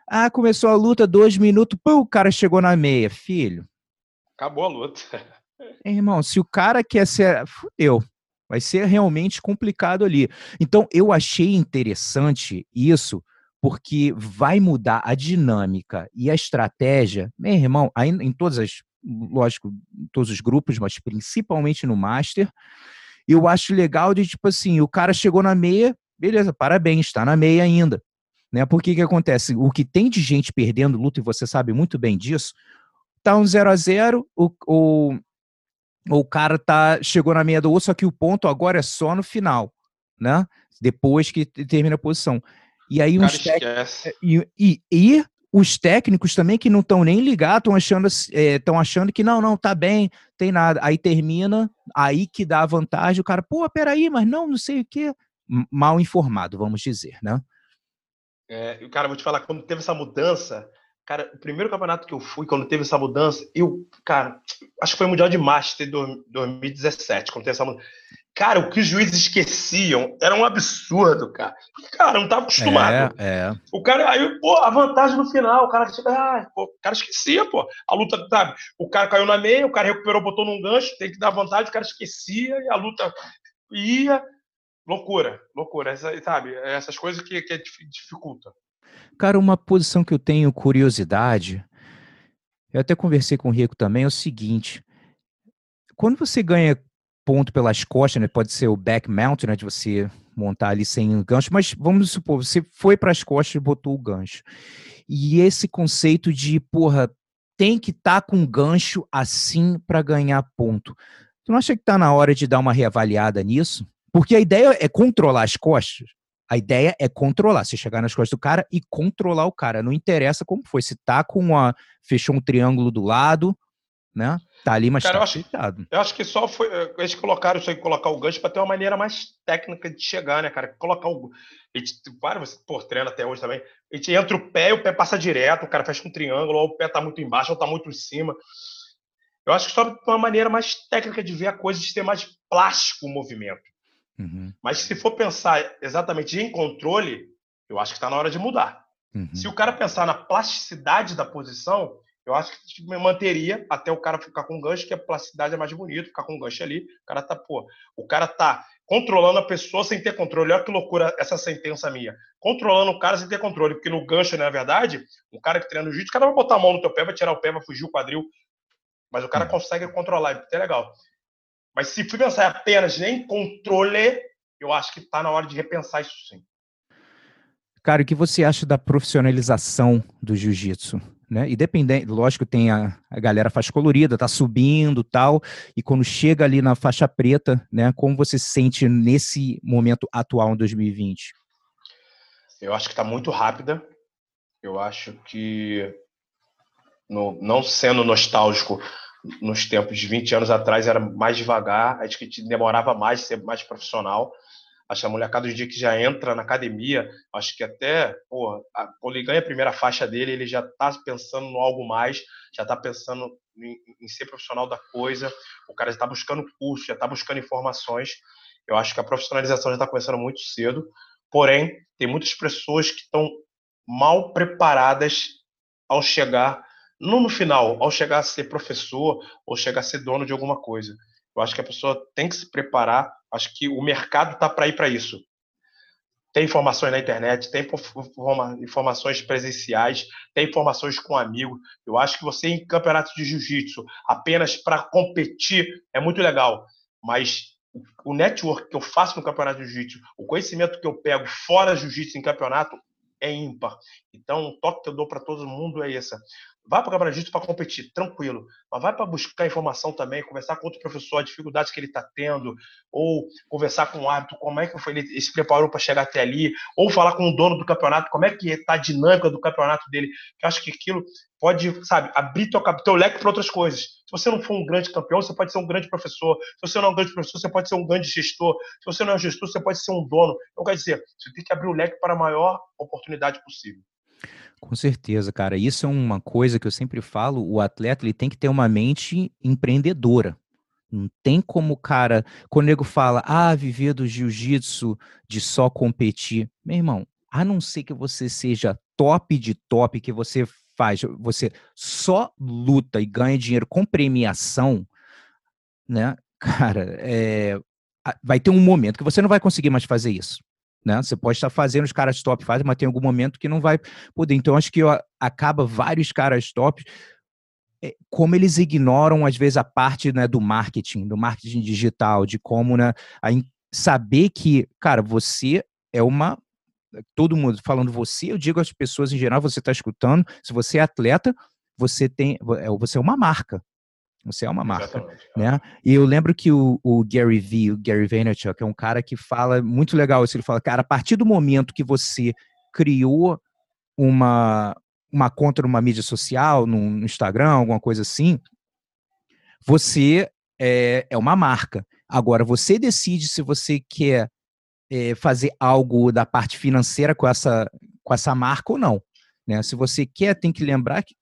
Ah, começou a luta, dois minutos, pô, o cara chegou na meia, filho.
Acabou a luta. [LAUGHS]
Irmão, se o cara quer ser. Fudeu. Vai ser realmente complicado ali. Então, eu achei interessante isso, porque vai mudar a dinâmica e a estratégia, meu irmão, em todas as, lógico, em todos os grupos, mas principalmente no Master, eu acho legal de, tipo assim, o cara chegou na meia, beleza, parabéns, está na meia ainda. Né? Porque que acontece? O que tem de gente perdendo luta, e você sabe muito bem disso, tá um 0 a 0 o, o, o cara tá, chegou na meia do osso, só que o ponto agora é só no final, né? Depois que termina a posição. E aí uns tec... e, e, e, os técnicos também que não estão nem ligados, estão achando, é, achando que não, não, tá bem, tem nada. Aí termina, aí que dá a vantagem, o cara, pô, peraí, mas não, não sei o quê. Mal informado, vamos dizer, né?
É, cara, vou te falar, quando teve essa mudança, cara, o primeiro campeonato que eu fui, quando teve essa mudança, eu, cara, acho que foi o Mundial de Master de 2017, quando teve essa mudança. Cara, o que os juízes esqueciam era um absurdo, cara. Porque, cara, não estava acostumado.
É, é.
O cara, aí, pô, a vantagem no final, o cara, ah, pô, o cara esquecia, pô. A luta, sabe? O cara caiu na meia, o cara recuperou, botou num gancho, tem que dar vantagem, o cara esquecia e a luta ia. Loucura, loucura, essa, sabe? Essas coisas que, que dificultam.
Cara, uma posição que eu tenho curiosidade, eu até conversei com o Rico também, é o seguinte: quando você ganha ponto pelas costas, né? Pode ser o back mount, né? De você montar ali sem gancho, mas vamos supor, você foi para as costas e botou o gancho. E esse conceito de, porra, tem que estar tá com gancho assim para ganhar ponto. Tu não acha que está na hora de dar uma reavaliada nisso? Porque a ideia é controlar as costas. A ideia é controlar, você chegar nas costas do cara e controlar o cara. Não interessa como foi. Se tá com uma. fechou um triângulo do lado, né? Tá ali, mas Cara, tá
eu acho, eu acho que só foi. Eh, eles colocaram isso aí, colocar o gancho para ter uma maneira mais técnica de chegar, né, cara? Colocar o. A gente, vários, pô, treina até hoje também. A gente entra o pé e o pé passa direto, o cara fecha um triângulo, ou o pé tá muito embaixo, ou tá muito em cima. Eu acho que só uma maneira mais técnica de ver a coisa, de ter mais plástico o movimento. Uhum. Mas se for pensar exatamente em controle, eu acho que está na hora de mudar. Uhum. Se o cara pensar na plasticidade da posição, eu acho que manteria até o cara ficar com gancho, que a plasticidade é mais bonito, ficar com gancho ali. O cara tá, pô, o cara tá controlando a pessoa sem ter controle. Olha que loucura essa sentença minha. Controlando o cara sem ter controle, porque no gancho, na verdade, um cara que treina no jiu-jitsu, o cara vai botar a mão no teu pé, vai tirar o pé, vai fugir o quadril, mas o cara uhum. consegue controlar, é legal. Mas se for pensar apenas em controle, eu acho que está na hora de repensar isso sim.
Cara, o que você acha da profissionalização do jiu-jitsu? Né? Independente, lógico, tem a, a galera faixa colorida, tá subindo tal, e quando chega ali na faixa preta, né, como você se sente nesse momento atual em 2020?
Eu acho que está muito rápida. Eu acho que, no, não sendo nostálgico, nos tempos de 20 anos atrás era mais devagar, acho que demorava mais ser mais profissional. Acho que a molecada em dia que já entra na academia, acho que até, pô, quando ele ganha a primeira faixa dele, ele já está pensando no algo mais, já está pensando em, em, ser profissional da coisa, o cara já está buscando curso, já está buscando informações. Eu acho que a profissionalização já está começando muito cedo, porém, tem muitas pessoas que estão mal preparadas ao chegar não no final, ao chegar a ser professor ou chegar a ser dono de alguma coisa. Eu acho que a pessoa tem que se preparar. Acho que o mercado está para ir para isso. Tem informações na internet, tem informações presenciais, tem informações com amigo. Eu acho que você em campeonato de jiu-jitsu apenas para competir é muito legal, mas o network que eu faço no campeonato de jiu-jitsu, o conhecimento que eu pego fora jiu-jitsu em campeonato é ímpar. Então, o toque que eu dou para todo mundo é esse. Vai para o Campeonato para competir, tranquilo. Mas vai para buscar informação também, conversar com outro professor, a dificuldade que ele está tendo, ou conversar com o árbitro, como é que ele se preparou para chegar até ali, ou falar com o dono do campeonato, como é que está a dinâmica do campeonato dele. Eu acho que aquilo pode, sabe, abrir teu, teu leque para outras coisas. Se você não for um grande campeão, você pode ser um grande professor. Se você não é um grande professor, você pode ser um grande gestor. Se você não é um gestor, você pode ser um dono. Então, quer dizer, você tem que abrir o leque para a maior oportunidade possível.
Com certeza, cara. Isso é uma coisa que eu sempre falo, o atleta ele tem que ter uma mente empreendedora. Não tem como o cara, quando o nego fala, ah, viver do jiu-jitsu, de só competir. Meu irmão, a não ser que você seja top de top, que você faz, você só luta e ganha dinheiro com premiação, né? [LAUGHS] Cara, é, vai ter um momento que você não vai conseguir mais fazer isso. Né? Você pode estar fazendo os caras top fazem, mas tem algum momento que não vai poder. Então, acho que acaba vários caras top, é, como eles ignoram, às vezes, a parte né, do marketing, do marketing digital, de como né, saber que, cara, você é uma. Todo mundo falando você, eu digo às pessoas em geral, você está escutando, se você é atleta, você tem. É, você é uma marca. Você é uma marca, é. né? E eu lembro que o, o, Gary V, o Gary Vaynerchuk, é um cara que fala muito legal isso. Ele fala, cara, a partir do momento que você criou uma uma conta numa mídia social, no, no Instagram, alguma coisa assim, você é, é uma marca. Agora, você decide se você quer é, fazer algo da parte financeira com essa, com essa marca ou não. Né? Se você quer, tem que lembrar que.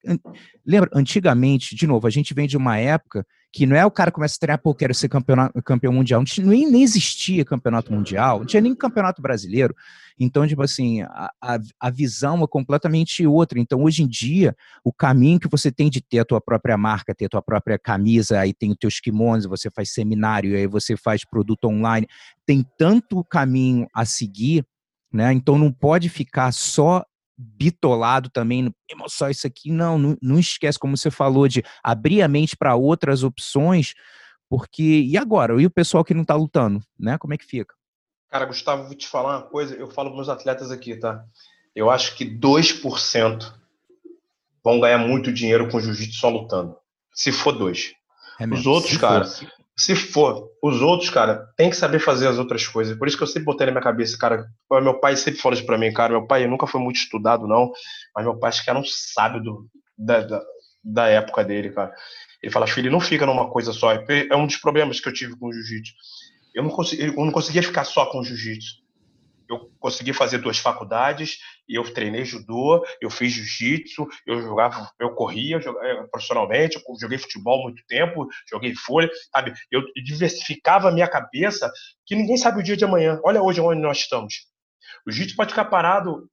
Lembra, antigamente, de novo, a gente vem de uma época que não é o cara começa a treinar, pô, quero ser campeão, mundial. Tinha, nem existia campeonato mundial, não tinha nem campeonato brasileiro. Então, tipo assim, a, a, a, visão é completamente outra. Então, hoje em dia, o caminho que você tem de ter a tua própria marca, ter a tua própria camisa, aí tem os teus kimonos, você faz seminário, aí você faz produto online, tem tanto caminho a seguir, né? Então, não pode ficar só bitolado também, só isso aqui, não, não, não esquece, como você falou, de abrir a mente para outras opções, porque, e agora? E o pessoal que não está lutando, né? Como é que fica?
Cara, Gustavo, vou te falar uma coisa, eu falo para meus atletas aqui, tá? Eu acho que 2% vão ganhar muito dinheiro com jiu-jitsu só lutando. Se for dois. É Os outros, cara, for. Se for, os outros, cara, tem que saber fazer as outras coisas. Por isso que eu sempre botei na minha cabeça, cara. Meu pai sempre falou isso pra mim, cara. Meu pai nunca foi muito estudado, não, mas meu pai acho que era um sábio do, da, da, da época dele, cara. Ele fala, filho, não fica numa coisa só. É um dos problemas que eu tive com o jiu-jitsu eu não, eu não conseguia ficar só com jiu-jitsu. Eu consegui fazer duas faculdades, eu treinei judô, eu fiz jiu-jitsu, eu jogava, eu corria eu profissionalmente, eu joguei futebol muito tempo, joguei folha, sabe? Eu diversificava a minha cabeça, que ninguém sabe o dia de amanhã. Olha hoje onde nós estamos. O jiu-jitsu pode ficar parado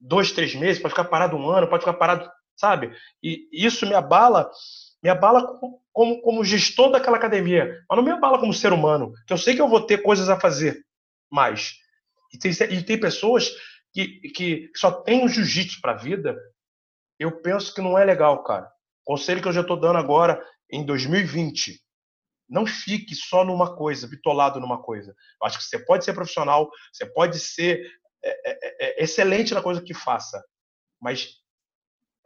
dois, três meses, pode ficar parado um ano, pode ficar parado, sabe? E isso me abala me abala como, como gestor daquela academia, mas não me abala como ser humano, que eu sei que eu vou ter coisas a fazer mais. E tem, e tem pessoas que, que só tem o jiu-jitsu para a vida, eu penso que não é legal, cara. Conselho que eu já estou dando agora em 2020. Não fique só numa coisa, bitolado numa coisa. Eu acho que você pode ser profissional, você pode ser é, é, é, excelente na coisa que faça, mas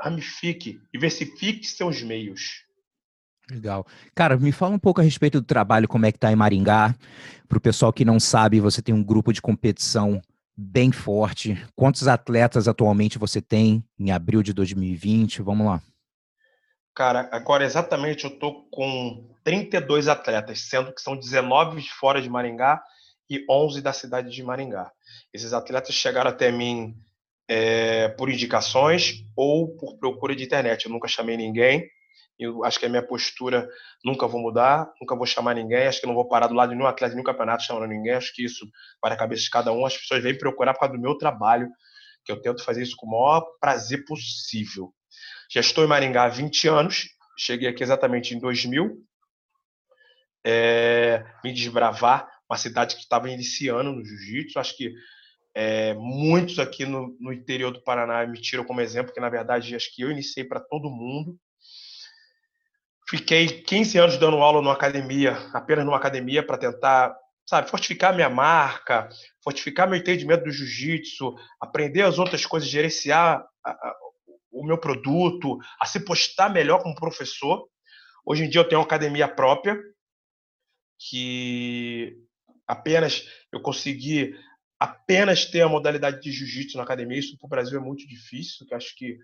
ramifique, diversifique seus meios.
Legal. Cara, me fala um pouco a respeito do trabalho, como é que tá em Maringá. Para o pessoal que não sabe, você tem um grupo de competição bem forte. Quantos atletas atualmente você tem em abril de 2020? Vamos lá.
Cara, agora exatamente eu tô com 32 atletas, sendo que são 19 fora de Maringá e 11 da cidade de Maringá. Esses atletas chegaram até mim é, por indicações ou por procura de internet. Eu nunca chamei ninguém eu acho que a minha postura nunca vou mudar, nunca vou chamar ninguém. Acho que não vou parar do lado de nenhum atleta, de nenhum campeonato chamando ninguém. Acho que isso vai na cabeça de cada um. As pessoas vêm procurar por causa do meu trabalho, que eu tento fazer isso com o maior prazer possível. Já estou em Maringá há 20 anos, cheguei aqui exatamente em 2000. É, me desbravar uma cidade que estava iniciando no jiu-jitsu. Acho que é, muitos aqui no, no, interior do Paraná me tiram como exemplo, que na verdade acho que eu iniciei para todo mundo. Fiquei 15 anos dando aula numa academia, apenas numa academia, para tentar sabe, fortificar minha marca, fortificar meu entendimento do jiu-jitsu, aprender as outras coisas, gerenciar a, a, o meu produto, a se postar melhor como professor. Hoje em dia eu tenho uma academia própria, que apenas eu consegui apenas ter a modalidade de jiu-jitsu na academia. Isso para o Brasil é muito difícil, que acho que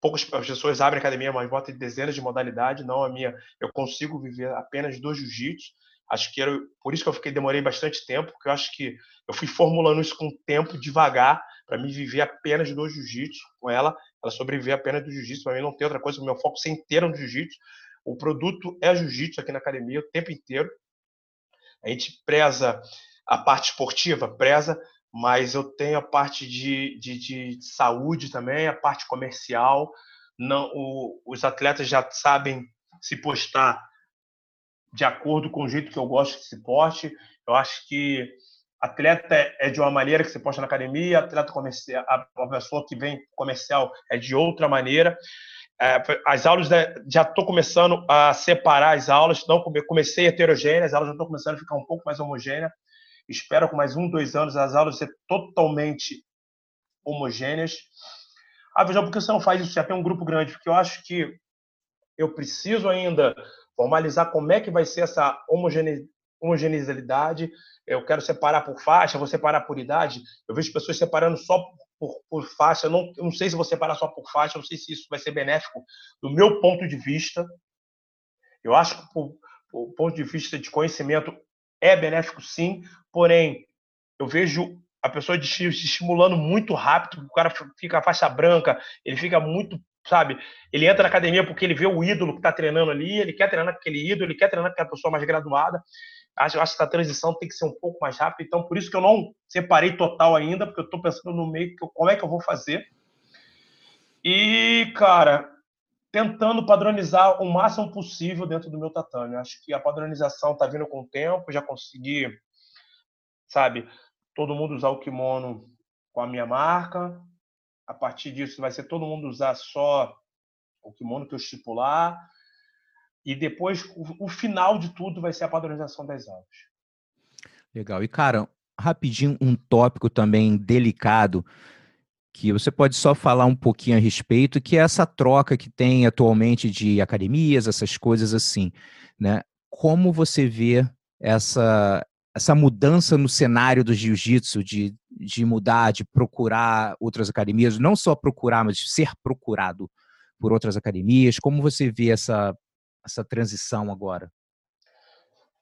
poucas pessoas abrem academia, mas botam dezenas de modalidades. Não a minha, eu consigo viver apenas do jiu-jitsu. Acho que era por isso que eu fiquei demorei bastante tempo, porque eu acho que eu fui formulando isso com o tempo, devagar, para me viver apenas do jiu-jitsu com ela, ela sobreviver apenas do jiu-jitsu, para mim não tem outra coisa, o meu foco ser inteiro no jiu-jitsu. O produto é jiu-jitsu aqui na academia o tempo inteiro. A gente preza a parte esportiva, preza, mas eu tenho a parte de, de, de saúde também, a parte comercial. Não, o, os atletas já sabem se postar de acordo com o jeito que eu gosto que se poste. Eu acho que atleta é de uma maneira que se posta na academia, atleta comercial, a pessoa que vem comercial é de outra maneira. É, as aulas já estou começando a separar as aulas, não comecei heterogêneas, as aulas já estão começando a ficar um pouco mais homogêneas. Espero com mais um, dois anos as aulas ser totalmente homogêneas. Ah, Vejão, por que você não faz isso? Já tem um grupo grande, porque eu acho que eu preciso ainda formalizar como é que vai ser essa homogeneidade. Eu quero separar por faixa, vou separar por idade. Eu vejo pessoas separando só por, por faixa. Eu não, eu não sei se vou separar só por faixa, não sei se isso vai ser benéfico do meu ponto de vista. Eu acho que, do ponto de vista de conhecimento, é benéfico sim, porém, eu vejo a pessoa se estimulando muito rápido, o cara fica a faixa branca, ele fica muito, sabe? Ele entra na academia porque ele vê o ídolo que está treinando ali, ele quer treinar com aquele ídolo, ele quer treinar com aquela pessoa mais graduada. Acho, acho que essa transição tem que ser um pouco mais rápida, então por isso que eu não separei total ainda, porque eu estou pensando no meio como é que eu vou fazer. E, cara, tentando padronizar o máximo possível dentro do meu tatame. Acho que a padronização está vindo com o tempo, já consegui, sabe, todo mundo usar o kimono com a minha marca. A partir disso, vai ser todo mundo usar só o kimono que eu estipular. E depois, o, o final de tudo vai ser a padronização das aulas.
Legal. E, cara, rapidinho, um tópico também delicado que você pode só falar um pouquinho a respeito, que é essa troca que tem atualmente de academias, essas coisas assim, né? Como você vê essa essa mudança no cenário do jiu-jitsu, de, de mudar, de procurar outras academias, não só procurar, mas ser procurado por outras academias, como você vê essa, essa transição agora?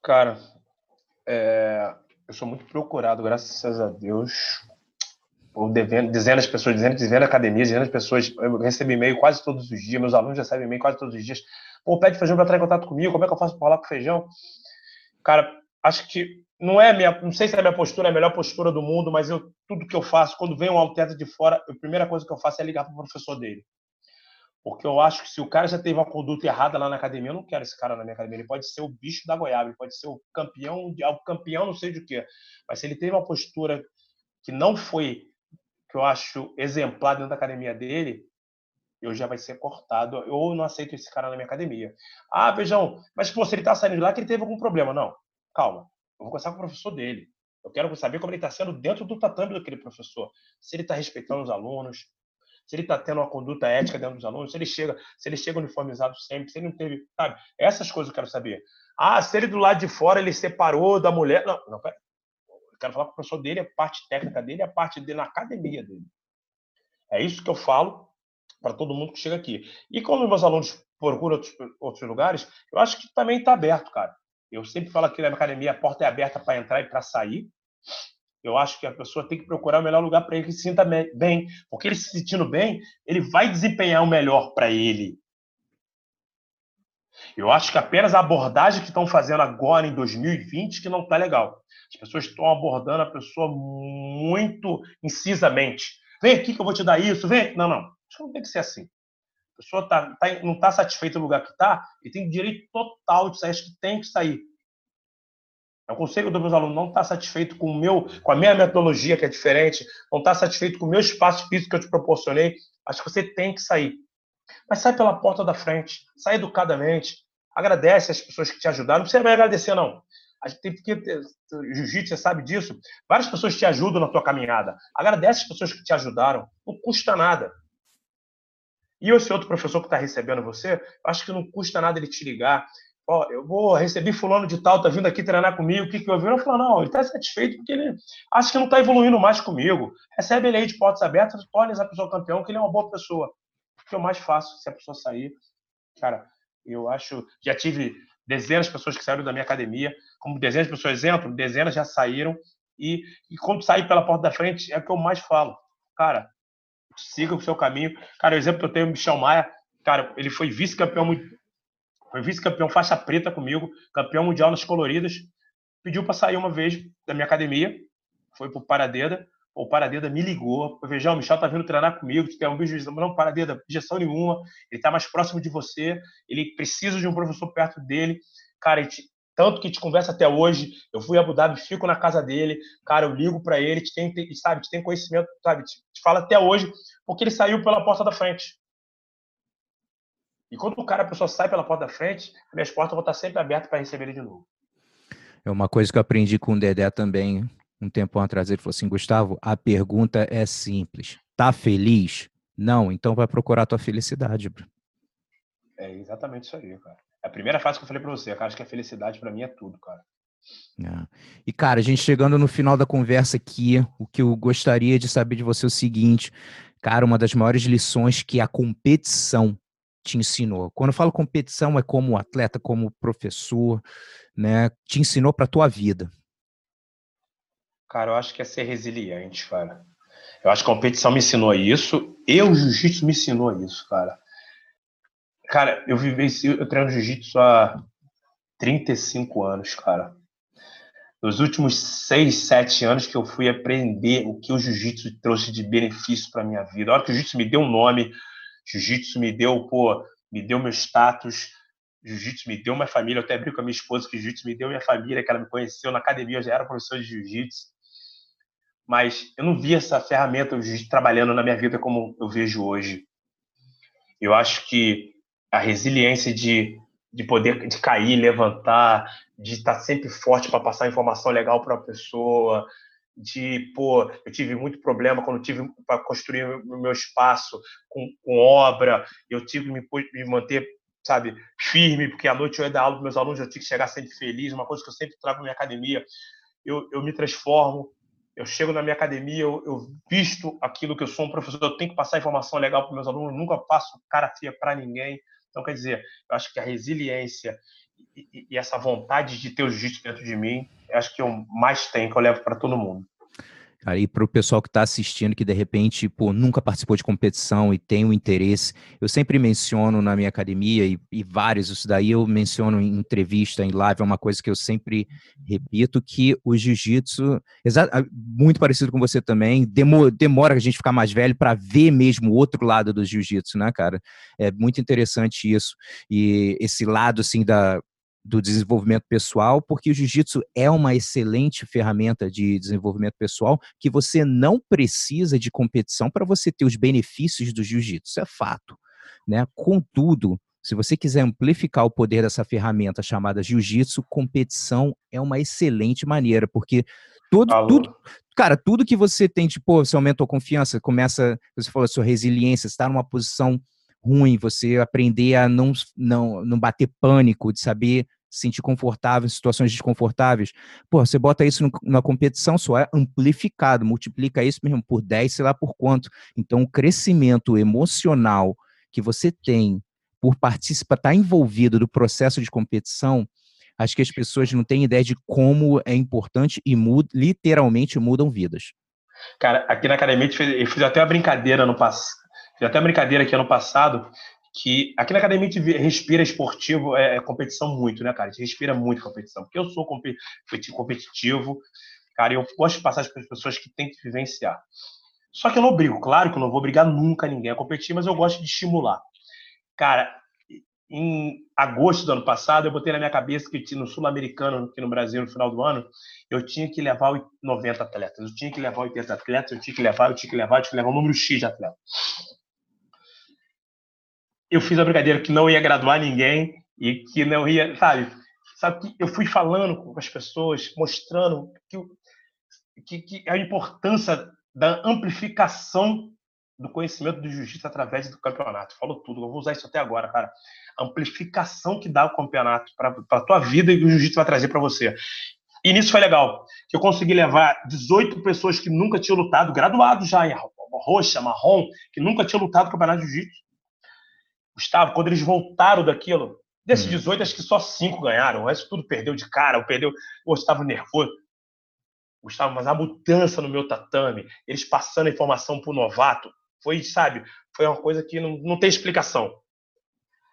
Cara, é, eu sou muito procurado, graças a Deus, devendo, dizendo as pessoas, dizendo, dizendo academia, dizendo as pessoas, eu recebo e-mail quase todos os dias, meus alunos recebem e-mail quase todos os dias. Pô, pede feijão para entrar em contato comigo, como é que eu faço para falar com feijão? Cara, acho que não é minha, não sei se é a minha postura é a melhor postura do mundo, mas eu tudo que eu faço, quando vem um atleta de fora, a primeira coisa que eu faço é ligar para o professor dele. Porque eu acho que se o cara já teve uma conduta errada lá na academia, eu não quero esse cara na minha academia. Ele pode ser o bicho da goiaba, ele pode ser o campeão, o campeão não sei de quê. Mas se ele teve uma postura que não foi que eu acho exemplar dentro da academia dele, eu já vai ser cortado. Eu não aceito esse cara na minha academia. Ah, Beijão, mas pô, se ele está saindo de lá, que ele teve algum problema. Não, calma. Eu vou conversar com o professor dele. Eu quero saber como ele está sendo dentro do tatame daquele professor. Se ele está respeitando os alunos, se ele está tendo uma conduta ética dentro dos alunos, se ele chega, se ele chega uniformizado sempre, se ele não teve, sabe? Essas coisas eu quero saber. Ah, se ele do lado de fora ele separou da mulher, não, não, pera quero falar com o professor dele, a parte técnica dele, a parte dele na academia dele. É isso que eu falo para todo mundo que chega aqui. E quando meus alunos procuram outros, outros lugares, eu acho que também está aberto, cara. Eu sempre falo que na academia a porta é aberta para entrar e para sair. Eu acho que a pessoa tem que procurar o melhor lugar para ele que se sinta bem. Porque ele se sentindo bem, ele vai desempenhar o melhor para ele. Eu acho que apenas a abordagem que estão fazendo agora em 2020 que não está legal. As pessoas estão abordando a pessoa muito incisamente. Vem aqui que eu vou te dar isso, vem. Não, não. Isso não tem que ser assim. A pessoa tá, tá não está satisfeita no lugar que está e tem direito total de sair. Acho que tem que sair. É o conselho dos meus alunos não está satisfeito com, o meu, com a minha metodologia, que é diferente, não está satisfeito com o meu espaço físico que eu te proporcionei. Acho que você tem que sair. Mas sai pela porta da frente, sai educadamente, agradece as pessoas que te ajudaram. Não precisa me agradecer, não. A gente tem que ter jiu-jitsu, você sabe disso. Várias pessoas te ajudam na tua caminhada. Agradece as pessoas que te ajudaram. Não custa nada. E esse outro professor que está recebendo você, acho que não custa nada ele te ligar. Ó, eu vou receber fulano de tal, tá vindo aqui treinar comigo, o que, que eu vi? Eu falo, não, ele está satisfeito porque ele acha que não está evoluindo mais comigo. Recebe ele aí de portas abertas, torne essa pessoa campeão, que ele é uma boa pessoa. O que eu mais faço se a pessoa sair. Cara, eu acho. Já tive dezenas de pessoas que saíram da minha academia, como dezenas de pessoas, exemplo, dezenas já saíram. E, e quando sair pela porta da frente, é o que eu mais falo. Cara, siga o seu caminho. Cara, o exemplo que eu tenho, o Michel Maia, cara, ele foi vice-campeão foi vice-campeão faixa preta comigo, campeão mundial nas coloridas. Pediu para sair uma vez da minha academia, foi pro Paradeda. O Paradeda me ligou, veja, o Michel tá vindo treinar comigo, quer um bicho, não, Paradeda, objeção nenhuma, ele tá mais próximo de você, ele precisa de um professor perto dele. Cara, te, tanto que te conversa até hoje. Eu fui a Abu Dhabi, fico na casa dele, cara, eu ligo para ele, te tem, sabe, te tem conhecimento, sabe, te, te, fala até hoje, porque ele saiu pela porta da frente. E quando o cara, a pessoa sai pela porta da frente, minhas portas vão estar sempre abertas para receber ele de novo.
É uma coisa que eu aprendi com o Dedé também, um tempo atrás. Ele falou assim: Gustavo, a pergunta é simples. Tá feliz? Não, então vai procurar a tua felicidade.
É exatamente isso aí, cara. É a primeira frase que eu falei para você, cara, acho que a felicidade para mim é tudo, cara.
É. E, cara, a gente chegando no final da conversa aqui, o que eu gostaria de saber de você é o seguinte, cara, uma das maiores lições que a competição te ensinou. Quando eu falo competição, é como atleta, como professor, né? Te ensinou para tua vida.
Cara, eu acho que é ser resiliente, cara. Eu acho que a competição me ensinou isso. Eu, o jiu-jitsu, me ensinou isso, cara. Cara, eu vivi, eu treino jiu-jitsu há 35 anos, cara. Nos últimos 6, 7 anos que eu fui aprender o que o jiu-jitsu trouxe de benefício para minha vida. A hora que o jiu-jitsu me deu um nome, jiu-jitsu me deu, pô, me deu meu status, jiu-jitsu me deu minha família. Eu até brinco com a minha esposa que jiu-jitsu me deu minha família, que ela me conheceu na academia, eu já era professor de jiu-jitsu. Mas eu não vi essa ferramenta, trabalhando na minha vida como eu vejo hoje. Eu acho que a resiliência de, de poder de cair, levantar, de estar sempre forte para passar informação legal para a pessoa, de, pô, eu tive muito problema quando tive para construir o meu espaço com, com, obra, eu tive que me, me, manter, sabe, firme, porque à noite eu ia dar aula para meus alunos, eu tinha que chegar sempre feliz, uma coisa que eu sempre trago na minha academia, eu, eu me transformo, eu chego na minha academia, eu, eu, visto aquilo que eu sou um professor, eu tenho que passar informação legal para meus alunos, nunca passo cara fia para ninguém, então, quer dizer, eu acho que a resiliência e, e essa vontade de ter o jiu-jitsu dentro de mim, acho que eu mais tenho, que eu levo para todo mundo.
Aí para o pessoal que está assistindo, que de repente pô, nunca participou de competição e tem o um interesse, eu sempre menciono na minha academia e, e, vários, isso daí eu menciono em entrevista, em live, é uma coisa que eu sempre repito, que o jiu-jitsu, muito parecido com você também, demora, demora a gente ficar mais velho para ver mesmo o outro lado do jiu-jitsu, né, cara? É muito interessante isso. E esse lado, assim, da, do desenvolvimento pessoal, porque o jiu-jitsu é uma excelente ferramenta de desenvolvimento pessoal que você não precisa de competição para você ter os benefícios do jiu-jitsu, isso é fato. Né? Contudo, se você quiser amplificar o poder dessa ferramenta chamada jiu-jitsu, competição é uma excelente maneira, porque tudo, tudo, cara, tudo que você tem, tipo, você aumenta a confiança, começa, você falou, a sua resiliência, está numa posição ruim, você aprender a não, não, não bater pânico, de saber se sentir confortável em situações desconfortáveis. Pô, você bota isso no, na competição, só é amplificado, multiplica isso mesmo por 10, sei lá por quanto. Então, o crescimento emocional que você tem por participar, estar tá envolvido do processo de competição, acho que as pessoas não têm ideia de como é importante e muda, literalmente mudam vidas.
Cara, aqui na academia eu fiz até uma brincadeira no passado Fiz até uma brincadeira aqui ano passado, que aqui na academia a gente respira esportivo, é, é, competição muito, né, cara? A gente respira muito competição, porque eu sou competitivo, cara, e eu gosto de passar para as pessoas que têm que vivenciar. Só que eu não brigo, claro que eu não vou brigar nunca ninguém a competir, mas eu gosto de estimular. Cara, em agosto do ano passado, eu botei na minha cabeça que no Sul-Americano, aqui no Brasil, no final do ano, eu tinha que levar 90 atletas, eu tinha que levar 80 atletas, eu tinha que levar, eu tinha que levar, eu tinha que levar um número X de atletas eu fiz a brincadeira que não ia graduar ninguém e que não ia, sabe? sabe, que eu fui falando com as pessoas, mostrando que, que, que a importância da amplificação do conhecimento do jiu-jitsu através do campeonato. Falou tudo, eu vou usar isso até agora, cara. A amplificação que dá o campeonato para a tua vida e o jiu-jitsu vai trazer para você. E nisso foi legal, que eu consegui levar 18 pessoas que nunca tinham lutado, graduados já em roxa, marrom, que nunca tinham lutado no campeonato de jiu-jitsu. Gustavo, quando eles voltaram daquilo, desses 18, hum. acho que só cinco ganharam. O resto tudo perdeu de cara, perdeu. Eu estava nervoso. Gustavo, mas a mudança no meu tatame, eles passando a informação para o novato, foi, sabe, foi uma coisa que não, não tem explicação.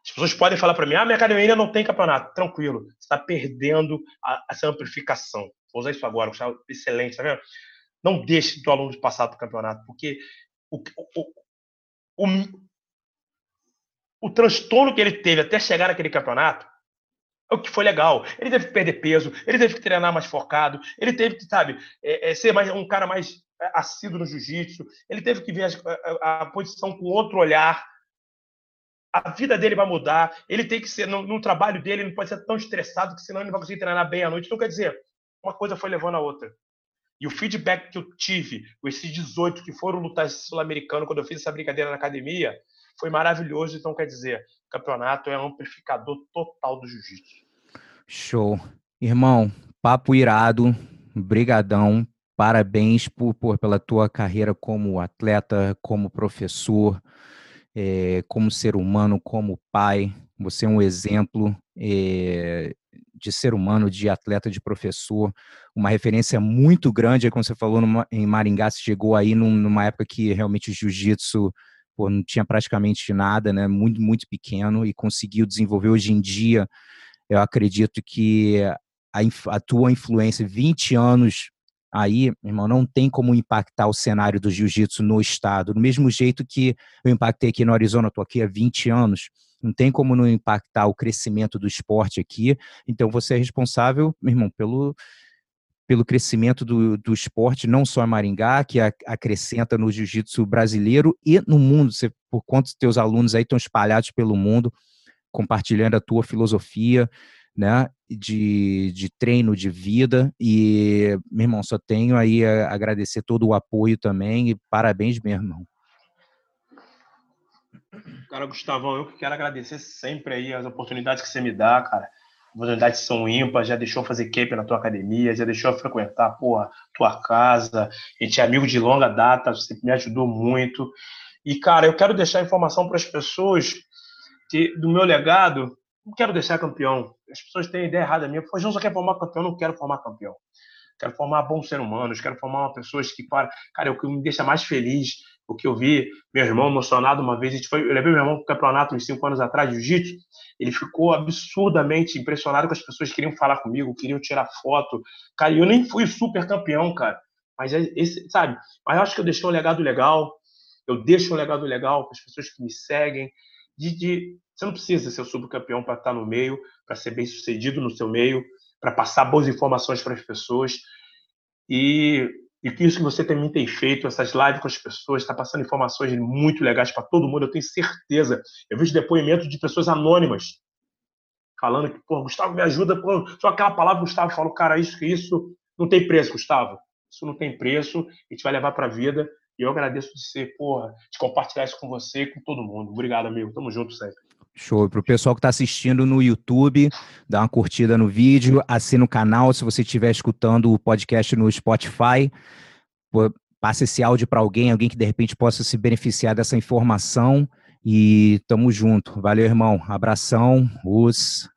As pessoas podem falar para mim, ah, minha academia ainda não tem campeonato. Tranquilo, você está perdendo a, essa amplificação. Vou usar isso agora, Gustavo, excelente, tá vendo? Não deixe o aluno passar para o campeonato, porque o, o, o, o transtorno que ele teve até chegar naquele campeonato é o que foi legal. Ele teve que perder peso, ele teve que treinar mais focado, ele teve que, sabe, é, é, ser mais, um cara mais é, assíduo no jiu-jitsu, ele teve que ver a, a, a, posição com outro olhar. A vida dele vai mudar, ele tem que ser, no, no, trabalho dele, ele não pode ser tão estressado que senão ele não vai conseguir treinar bem à noite. Então, quer dizer, uma coisa foi levando a outra. E o feedback que eu tive com esses 18 que foram lutar sul-americano quando eu fiz essa brincadeira na academia foi maravilhoso. Então, quer dizer, o campeonato é um amplificador total do jiu-jitsu.
Show. Irmão, papo irado, brigadão. Parabéns por, por, pela tua carreira como atleta, como professor, é, como ser humano, como pai. Você é um exemplo é, de ser humano, de atleta, de professor, uma referência muito grande, como você falou, numa, em Maringá, você chegou aí num, numa época que realmente o jiu-jitsu não tinha praticamente nada, né, muito, muito pequeno, e conseguiu desenvolver hoje em dia, eu acredito que a, a tua influência, 20 anos aí, irmão, não tem como impactar o cenário do jiu-jitsu no estado. Do mesmo jeito que eu impactei aqui no Arizona, estou aqui há 20 anos, não tem como não impactar o crescimento do esporte aqui. Então, você é responsável, meu irmão, pelo, pelo crescimento do, do esporte, não só em Maringá, que acrescenta no jiu-jitsu brasileiro e no mundo. Você, por quantos teus alunos aí estão espalhados pelo mundo, compartilhando a tua filosofia, né, de, de treino de vida. E, meu irmão, só tenho aí a agradecer todo o apoio também e parabéns mesmo, irmão.
Cara, Gustavão, eu quero agradecer sempre aí as oportunidades que você me dá, cara. Oportunidades são ímpares, já deixou fazer camp na tua academia, já deixou frequentar, porra, tua casa. A gente é amigo de longa data, você me ajudou muito. E, cara, eu quero deixar informação para as pessoas que, do meu legado, não quero deixar campeão. As pessoas têm ideia errada minha. Pô, João só quer formar campeão, não quero formar campeão. Quero formar bons seres humanos, quero formar pessoas que, cara, cara, é o que me deixa mais feliz o que eu vi meu irmão emocionado uma vez, a gente foi, eu levei meu irmão para o campeonato uns cinco anos atrás jiu-jitsu, ele ficou absurdamente impressionado com as pessoas que queriam falar comigo, queriam tirar foto. Cara, eu nem fui super campeão, cara. Mas é esse, sabe? Mas eu acho que eu deixei um legado legal. Eu deixo um legado legal para as pessoas que me seguem. De, de, você não precisa ser subcampeão para estar no meio, para ser bem sucedido no seu meio, para passar boas informações para as pessoas. E e que isso que você também tem feito, essas lives com as pessoas, está passando informações muito legais para todo mundo, eu tenho certeza. Eu vejo depoimentos de pessoas anônimas falando que, pô, Gustavo, me ajuda, pô, só aquela palavra, Gustavo, falo, cara, isso que isso não tem preço, Gustavo. Isso não tem preço, a gente vai levar para a vida. E eu agradeço de ser, porra, de compartilhar isso com você e com todo mundo. Obrigado, amigo. Tamo junto sempre.
Show. Para o pessoal que está assistindo no YouTube, dá uma curtida no vídeo, assina o canal. Se você estiver escutando o podcast no Spotify, passe esse áudio para alguém, alguém que de repente possa se beneficiar dessa informação. E tamo junto. Valeu, irmão. Abração. Os.